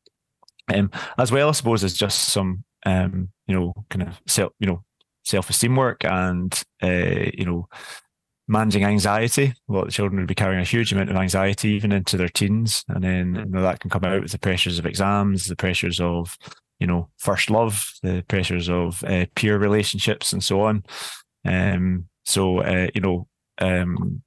um, as well, I suppose, as just some, um, you know, kind of self, you know, self-esteem work and, uh, you know, managing anxiety. A lot of children would be carrying a huge amount of anxiety even into their teens, and then you know, that can come out with the pressures of exams, the pressures of you know first love, the pressures of uh, peer relationships, and so on. Um, so uh, you know, um,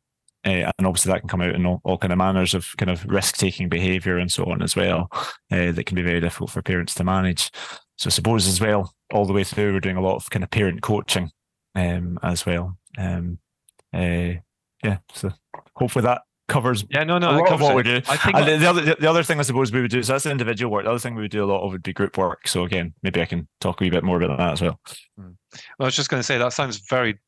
uh, and obviously that can come out in all, all kind of manners of kind of risk taking behavior and so on as well uh, that can be very difficult for parents to manage. So I suppose as well all the way through we're doing a lot of kind of parent coaching um, as well. Um, uh, yeah so hopefully that covers
yeah no no
a
lot of
what it. we do. I think and the other the other thing I suppose we would do so that's individual work. The other thing we would do a lot of would be group work. So again maybe I can talk a wee bit more about that as well.
Well I was just going to say that sounds very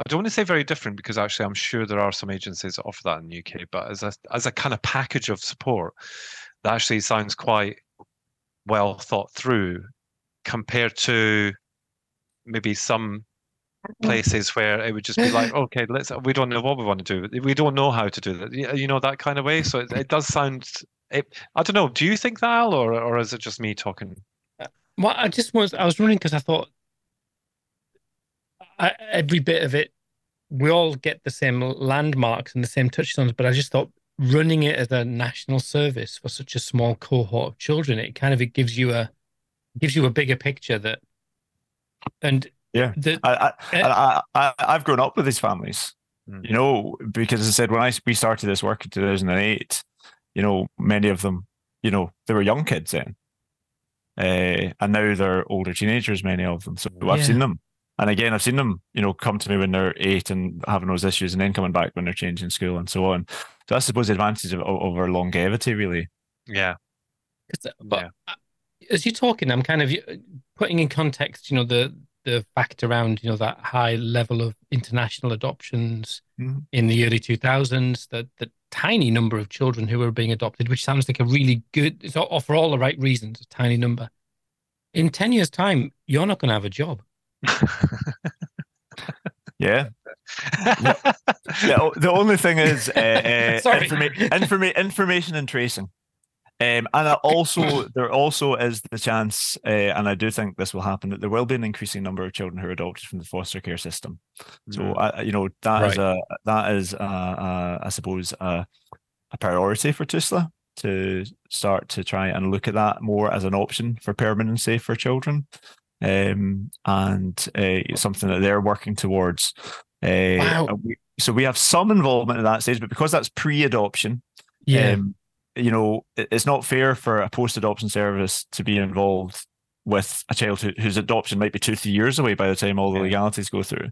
I don't want to say very different because actually I'm sure there are some agencies that offer that in the UK, but as a as a kind of package of support, that actually sounds quite well thought through compared to maybe some places where it would just be like, okay, let's we don't know what we want to do, we don't know how to do that, you know that kind of way. So it, it does sound. It, I don't know. Do you think that, Al, or or is it just me talking?
Well, I just was I was wondering because I thought I, every bit of it, we all get the same landmarks and the same touchstones. But I just thought running it as a national service for such a small cohort of children, it kind of it gives you a gives you a bigger picture that, and
yeah, the, I, I, uh, I, I have grown up with these families, mm. you know, because as I said when I we started this work in two thousand and eight, you know, many of them, you know, they were young kids then. Uh, and now they're older teenagers, many of them. So I've seen them and again, I've seen them, you know, come to me when they're eight and having those issues, and then coming back when they're changing school and so on. So I suppose the advantage of over longevity, really.
Yeah.
But yeah. as you're talking, I'm kind of putting in context, you know, the the fact around you know that high level of international adoptions mm-hmm. in the early 2000s, the the tiny number of children who were being adopted, which sounds like a really good, it's all, for all the right reasons, a tiny number. In 10 years' time, you're not going to have a job.
Yeah. the, the, only thing is uh, uh, informa- informa- information and tracing. Um, and also, there also is the chance, uh, and I do think this will happen, that there will be an increasing number of children who are adopted from the foster care system. Mm. So, uh, you know, that right. is a that is, a, a, I suppose, a, a priority for TUSLA to start to try and look at that more as an option for permanency for children, um, and uh, something that they're working towards. Uh, wow. We, so we have some involvement at that stage, but because that's pre-adoption,
yeah. Um,
you know, it's not fair for a post adoption service to be involved with a child who, whose adoption might be two, three years away by the time all the legalities go through.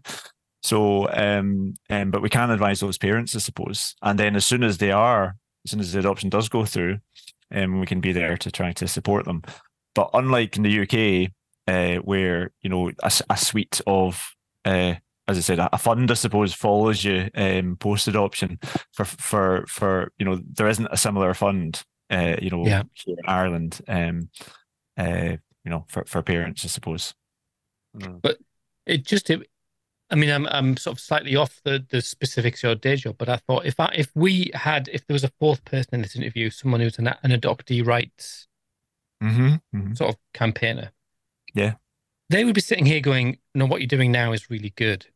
So, um, um, but we can advise those parents, I suppose. And then as soon as they are, as soon as the adoption does go through, um, we can be there to try to support them. But unlike in the UK, uh, where you know a, a suite of uh, as I said, a fund, I suppose, follows you um, post adoption for for for you know there isn't a similar fund, uh, you know, yeah. here in Ireland, um, uh, you know, for for parents, I suppose.
Mm. But it just, it, I mean, I'm I'm sort of slightly off the the specifics of your day job, but I thought if I if we had if there was a fourth person in this interview, someone who's an an adoptee rights
mm-hmm, mm-hmm.
sort of campaigner,
yeah,
they would be sitting here going, "No, what you're doing now is really good."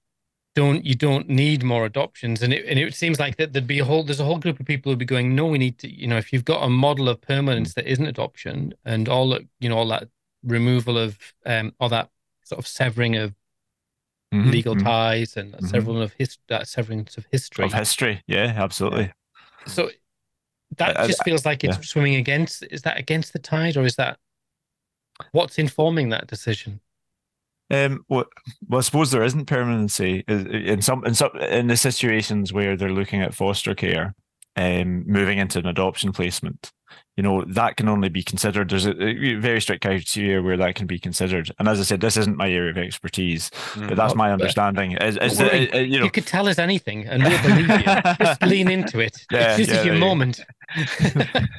don't you don't need more adoptions and it, and it seems like that there'd be a whole there's a whole group of people who'd be going no we need to you know if you've got a model of permanence mm. that isn't adoption and all that you know all that removal of um all that sort of severing of mm-hmm, legal mm-hmm. ties and mm-hmm. severing of his that severance of history
of history yeah absolutely
so that I, just feels like it's yeah. swimming against is that against the tide or is that what's informing that decision
um, well, well, I suppose there isn't permanency in some in some in the situations where they're looking at foster care, um, moving into an adoption placement. You know that can only be considered. There's a, a very strict criteria where that can be considered. And as I said, this isn't my area of expertise, mm. but that's my understanding. Is, is
the, uh, you know, you could tell us anything, and we'll believe you. Just lean into it. Yeah, this yeah, is your moment.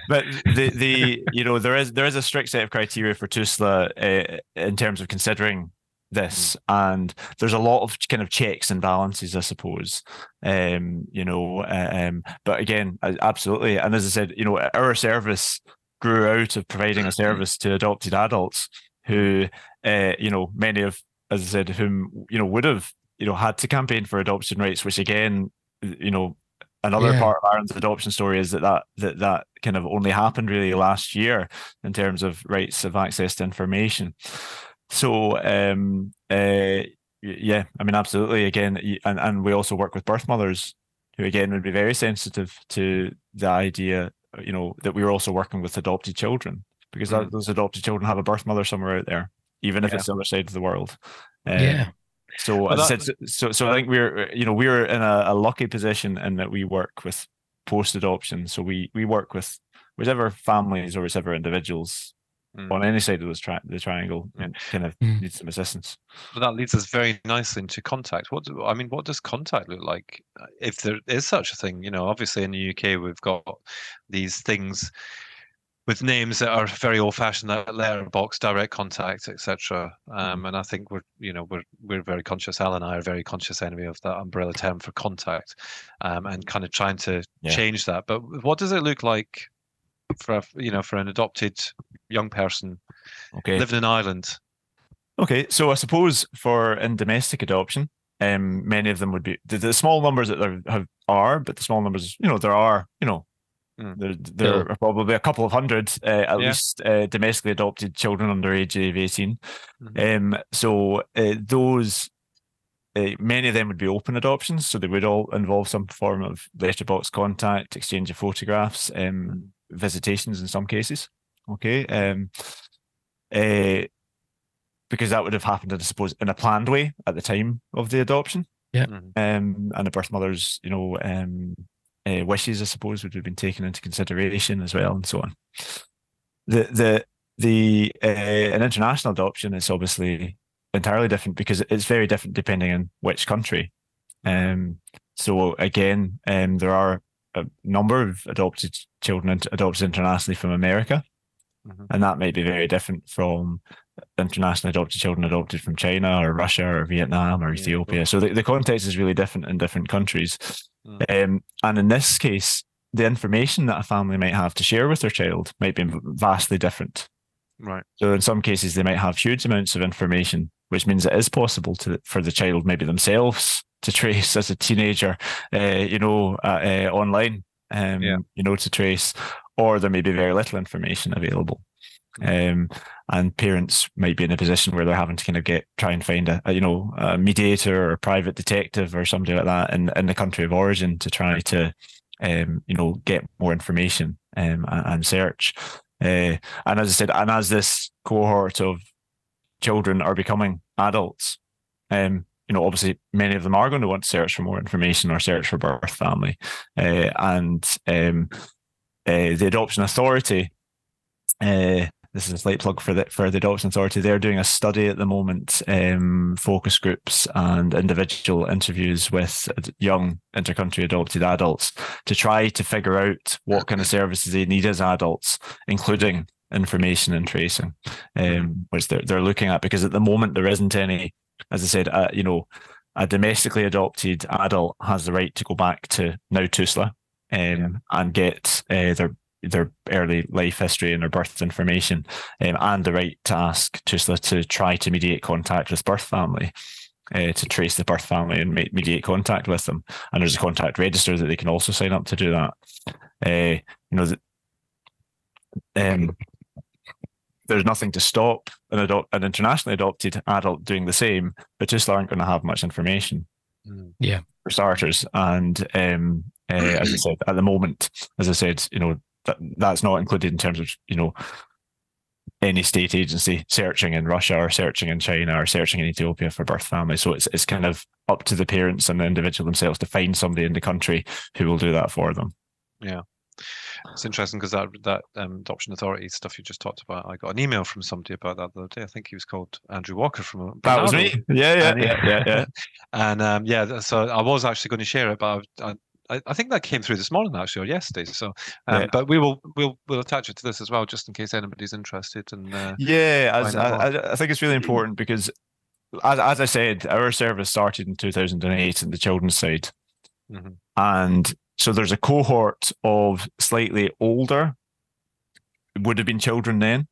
But the the you know there is there is a strict set of criteria for TUSLA uh, in terms of considering this mm. and there's a lot of kind of checks and balances i suppose um you know uh, um but again absolutely and as i said you know our service grew out of providing a mm. service to adopted adults who uh, you know many of as i said whom you know would have you know had to campaign for adoption rights which again you know another yeah. part of Ireland's adoption story is that, that that that kind of only happened really last year in terms of rights of access to information. So um, uh, yeah, I mean, absolutely. Again, and and we also work with birth mothers who again would be very sensitive to the idea, you know, that we are also working with adopted children because mm. those adopted children have a birth mother somewhere out there, even if yeah. it's the other side of the world.
Um, yeah.
So well, as that, I said, so so I think we're you know we're in a, a lucky position in that we work with post adoption. So we we work with whichever families or whichever individuals mm. on any side of this tri- the triangle and kind of mm. needs some assistance.
But that leads us very nicely into contact. What do, I mean, what does contact look like uh, if there is such a thing? You know, obviously in the UK we've got these things with names that are very old-fashioned, that letterbox, direct contact, etc. Um, mm. and I think we're, you know, we're we're very conscious. Al and I are very conscious anyway of that umbrella term for contact, um, and kind of trying to yeah. change that. But what does it look like for a, you know for an adopted young person okay. living in Ireland?
Okay, so I suppose for in domestic adoption, um, many of them would be the, the small numbers that there have, are, but the small numbers, you know, there are, you know, mm. there there yeah. are probably a couple of hundred uh, at yeah. least uh, domestically adopted children under age of 18 mm-hmm. Um, so uh, those. Uh, many of them would be open adoptions, so they would all involve some form of letterbox contact, exchange of photographs, um, mm visitations in some cases. Okay. Um, uh, because that would have happened, I suppose, in a planned way at the time of the adoption.
Yeah.
Um, and the birth mother's, you know, um, uh, wishes, I suppose, would have been taken into consideration as well, and so on. The the the uh, an international adoption is obviously entirely different because it's very different depending on which country. Um, so again, um, there are a number of adopted children adopted internationally from America, mm-hmm. and that might be very different from international adopted children adopted from China or Russia or Vietnam or Ethiopia. Yeah, so the, the context is really different in different countries. Mm. Um, and in this case, the information that a family might have to share with their child might be vastly different.
Right.
So in some cases, they might have huge amounts of information, which means it is possible to for the child, maybe themselves, to trace as a teenager, uh, you know, uh, uh, online, um, yeah. you know, to trace, or there may be very little information available. Um, and parents might be in a position where they're having to kind of get try and find a, a, you know a mediator or a private detective or somebody like that in, in the country of origin to try to um, you know get more information um, and, and search. Uh, and as I said and as this cohort of children are becoming adults um, you know obviously many of them are going to want to search for more information or search for birth family. Uh, and um, uh, the adoption authority uh, this is a slight plug for the for the Adoption Authority. They're doing a study at the moment, um, focus groups and individual interviews with young intercountry adopted adults to try to figure out what kind of services they need as adults, including information and tracing, um, which they're they're looking at because at the moment there isn't any. As I said, uh, you know, a domestically adopted adult has the right to go back to now TUSLA um, yeah. and get uh, their their early life history and their birth information, um, and the right to ask TUSLA to try to mediate contact with birth family. Uh, to trace the birth family and make, mediate contact with them, and there's a contact register that they can also sign up to do that. Uh, you know, the, um, there's nothing to stop an adult, an internationally adopted adult doing the same, but just aren't going to have much information.
Hmm. Yeah,
for starters, and um, uh, as I said, at the moment, as I said, you know, that that's not included in terms of you know any state agency searching in Russia or searching in China or searching in Ethiopia for birth family. So it's it's kind of up to the parents and the individual themselves to find somebody in the country who will do that for them.
Yeah. It's interesting because that that um, adoption authority stuff you just talked about. I got an email from somebody about that the other day. I think he was called Andrew Walker from.
That was me. Yeah, yeah, yeah, yeah, yeah.
and um, yeah, so I was actually going to share it, but I, I, I, I, think that came through this morning actually or yesterday. So, um, yeah. but we will we'll we'll attach it to this as well, just in case anybody's interested. And uh,
yeah, as, I, I think it's really important because, as as I said, our service started in 2008 in the children's side, mm-hmm. and so there's a cohort of slightly older, would have been children then,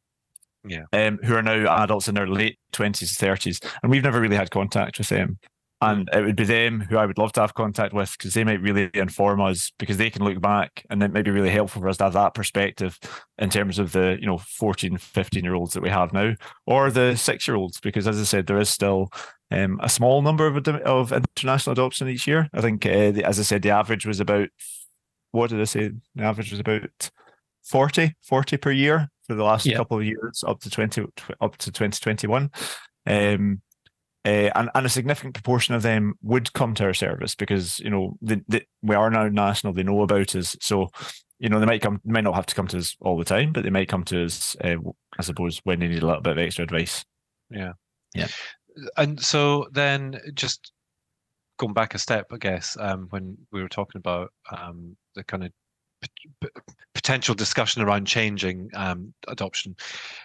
yeah,
um, who are now adults in their late 20s, 30s, and we've never really had contact with them and it would be them who I would love to have contact with because they might really inform us because they can look back and it might be really helpful for us to have that perspective in terms of the you know 14 15 year olds that we have now or the six year olds because as I said there is still um, a small number of, of international adoption each year. I think uh, the, as I said the average was about what did I say? The average was about 40 40 per year for the last yeah. couple of years up to 20 up to 2021 um, uh, and, and a significant proportion of them would come to our service because you know the, the, we are now national. They know about us, so you know they might come, they might not have to come to us all the time, but they might come to us, uh, I suppose, when they need a little bit of extra advice.
Yeah,
yeah.
And so then, just going back a step, I guess, um, when we were talking about um, the kind of p- potential discussion around changing um, adoption,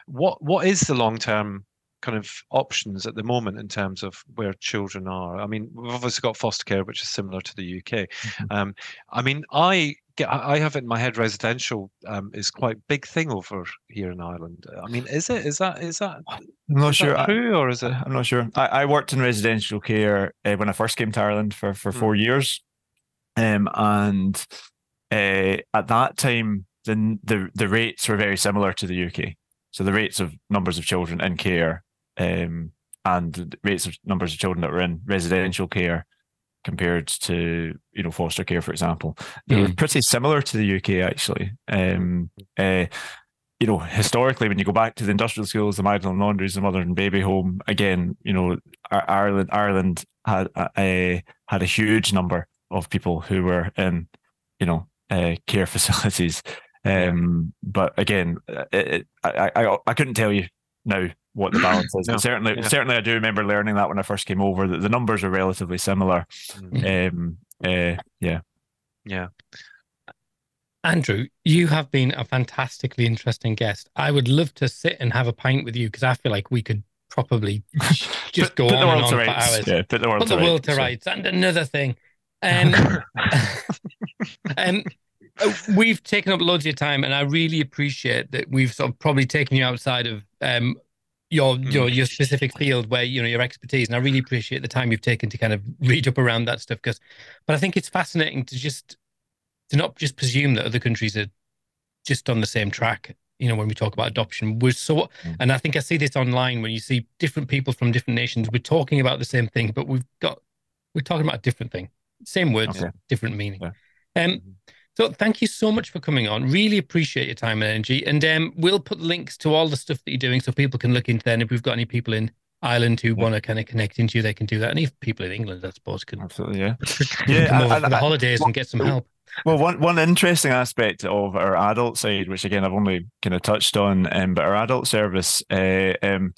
what what is the long term kind of options at the moment in terms of where children are. I mean, we've obviously got foster care, which is similar to the UK. Mm-hmm. Um, I mean, I get, I have it in my head residential um, is quite big thing over here in Ireland. I mean, is it? Is that? Is that?
I'm not sure.
true, or is it?
I'm not sure. I, I worked in residential care uh, when I first came to Ireland for for four mm. years, um, and uh, at that time, the, the the rates were very similar to the UK. So the rates of numbers of children in care um, and rates of numbers of children that were in residential care compared to you know foster care, for example, they mm. were pretty similar to the UK actually. Um, uh, you know, historically, when you go back to the industrial schools, the Magdalen Laundries, the Mother and Baby Home, again, you know, Ireland Ireland had a, had a huge number of people who were in, you know, uh, care facilities. Um, but again, it, it, I, I I couldn't tell you now what the balance is. no. Certainly, yeah. certainly, I do remember learning that when I first came over that the numbers are relatively similar. Mm-hmm. Um, uh, yeah,
yeah.
Andrew, you have been a fantastically interesting guest. I would love to sit and have a pint with you because I feel like we could probably just go
put
on and
on for hours. Yeah, put the world,
put to, the world to rights. And another thing, um, um, we've taken up loads of your time, and I really appreciate that we've sort of probably taken you outside of um, your hmm. your your specific field where you know your expertise, and I really appreciate the time you've taken to kind of read up around that stuff. Because, but I think it's fascinating to just to not just presume that other countries are just on the same track. You know, when we talk about adoption, we're so, mm. and I think I see this online when you see different people from different nations. We're talking about the same thing, but we've got we're talking about a different thing. Same words, okay. different meaning. Yeah. Um, mm-hmm. So thank you so much for coming on. Really appreciate your time and energy. And um, we'll put links to all the stuff that you're doing so people can look into that. And if we've got any people in Ireland who yeah. want to kind of connect into you, they can do that. And if people in England, I suppose, can
absolutely yeah,
yeah, come over I, for the holidays and get some help.
Well, one one interesting aspect of our adult side, which again I've only kind of touched on, um, but our adult service, uh, um,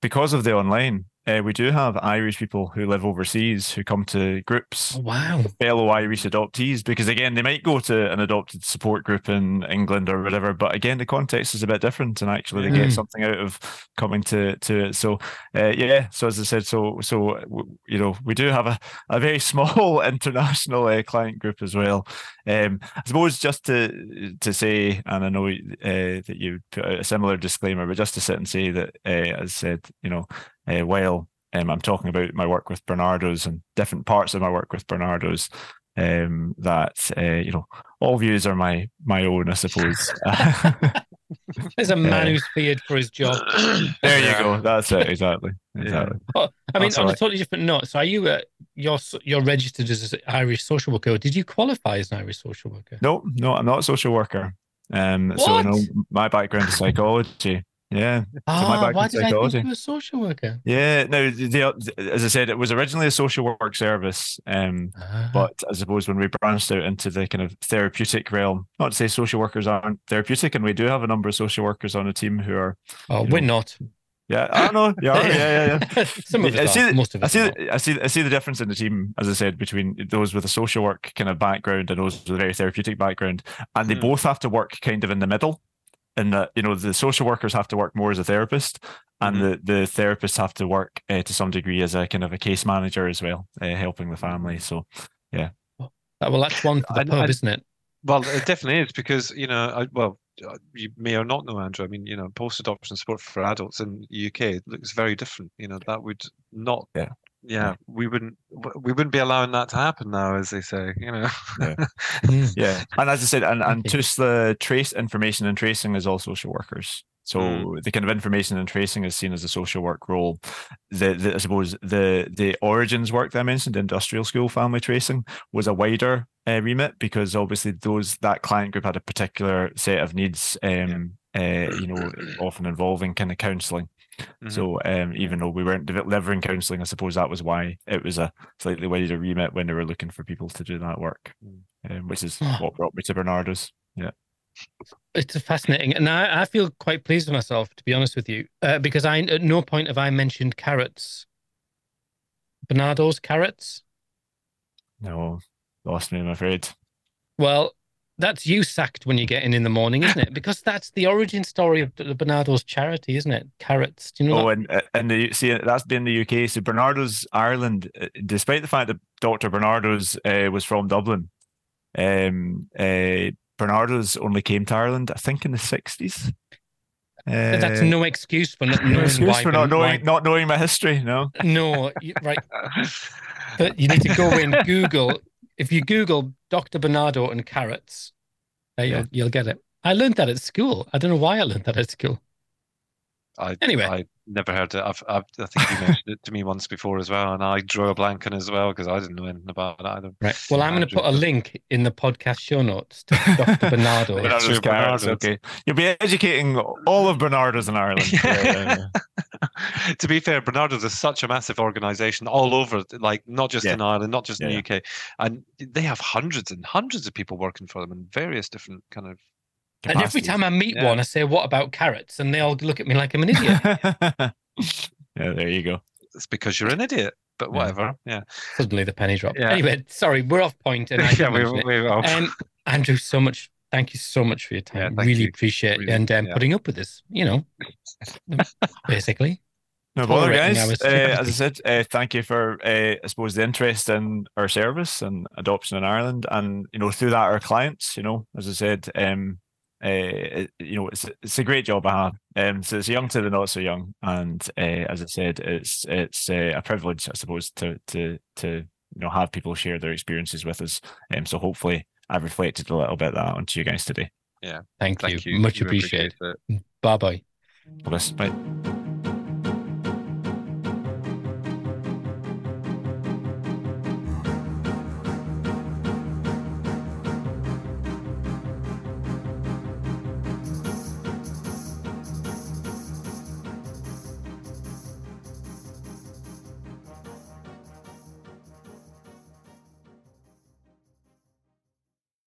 because of the online, uh, we do have Irish people who live overseas who come to groups.
Oh, wow.
Fellow Irish adoptees, because again, they might go to an adopted support group in England or whatever, but again, the context is a bit different, and actually, they mm. get something out of coming to to it. So, uh, yeah. So as I said, so so you know, we do have a, a very small international uh, client group as well. Um, I suppose just to to say, and I know uh, that you put a similar disclaimer, but just to sit and say that, uh, as I said, you know uh, while um, I'm talking about my work with Barnardo's and different parts of my work with Barnardo's, um, that uh, you know all views are my my own, I suppose.
There's a man who's feared for his job.
there you go. That's it. Exactly. Exactly.
Yeah. I mean, That's on right. a totally different note. So, are you uh, you're you're registered as an Irish social worker? Did you qualify as an Irish social worker?
No, no, I'm not a social worker. Um, what? so you know, my background is psychology. Yeah.
Oh, why did. I think you were a social worker?
Yeah. No, the, as I said, it was originally a social work service, um, uh-huh. but I suppose when we branched out into the kind of therapeutic realm, not to say social workers aren't therapeutic, and we do have a number of social workers on the team who are.
Oh, we're know, not.
Yeah, I don't know. Yeah, yeah, yeah, yeah.
Some of us I see, are, most of us.
I see, I see, I see the difference in the team, as I said, between those with a social work kind of background and those with a very therapeutic background, and they mm. both have to work kind of in the middle in that you know the social workers have to work more as a therapist and mm-hmm. the, the therapists have to work uh, to some degree as a kind of a case manager as well uh, helping the family so yeah.
Well that's one for the pub I, isn't it?
Well it definitely is because you know I, well uh, you may or not know andrew i mean you know post adoption support for adults in the uk looks very different you know that would not
yeah
yeah, we wouldn't we wouldn't be allowing that to happen now, as they say. You know.
yeah. yeah, and as I said, and and the trace information and tracing is all social workers. So mm. the kind of information and tracing is seen as a social work role. The, the, I suppose the the origins work that I mentioned, industrial school family tracing, was a wider uh, remit because obviously those that client group had a particular set of needs. Um, uh, you know, often involving kind of counselling. Mm-hmm. So um, even though we weren't delivering counselling, I suppose that was why it was a slightly wider remit when they were looking for people to do that work, mm. um, which is what brought me to Barnardo's. Yeah.
It's fascinating, and I, I feel quite pleased with myself, to be honest with you, uh, because I at no point have I mentioned carrots. Barnardo's carrots.
No, lost me, I'm afraid.
Well, that's you sacked when you get in in the morning, isn't it? Because that's the origin story of the Barnardo's charity, isn't it? Carrots. Do you know?
Oh, that? and uh, and the see that's been the UK. So Barnardo's Ireland, uh, despite the fact that Doctor Barnardo's uh, was from Dublin, um, uh, Barnardo's only came to Ireland, I think, in the sixties.
Uh, that's no excuse for not knowing
excuse why, for not knowing why. not knowing my history. No,
no, right. But you need to go in Google if you Google Dr. Barnardo and carrots, uh, you'll, you'll get it. I learned that at school. I don't know why I learned that at school.
I
Anyway.
I never heard it. I've, I've I think you mentioned it to me once before as well, and I drew a blank on as well because I didn't know anything about it either.
Right. Well, I'm going to put a link in the podcast show notes to Dr. Barnardo.
Yeah.
Barnardo's
Sure, Barnardo's.
okay. You'll be educating all of Barnardo's in Ireland. Yeah, yeah,
to be fair, Barnardo's is such a massive organization all over, like not just
Yeah.
in Ireland, not just in
Yeah,
the UK, and they have hundreds and hundreds of people working for them in various different kind of.
And every time I meet
Yeah.
one, I say, What about carrots? And they all look at me like I'm an idiot.
yeah, there you go.
It's because you're an idiot, but whatever. Yeah,
Suddenly the penny dropped.
Yeah.
Anyway, sorry, we're off point, And I
yeah,
didn't
we,
mention it.
we, oh,
Um, Andrew, so much. Thank you so much for your time.
thank
really
you.
appreciate
Really,
and um,
yeah.
putting up with this. You know, basically.
No bother,
Tolerating
guys. Uh, as I said, uh, thank you for, uh, I suppose, the interest in our service and adoption in Ireland, and you know, through that, our clients. You know, as I said, um, uh, it- you know, it's it's a great job I have. Um, so it's young to the not so young, and uh, as I said, it's it's uh, a privilege, I suppose, to to to you know have people share their experiences with us. Um, so hopefully, I've reflected a little bit that onto you guys today.
Thank,
thank
you.
you.
Much
We
appreciated.
appreciate.
Bye bye.
Bless. Right.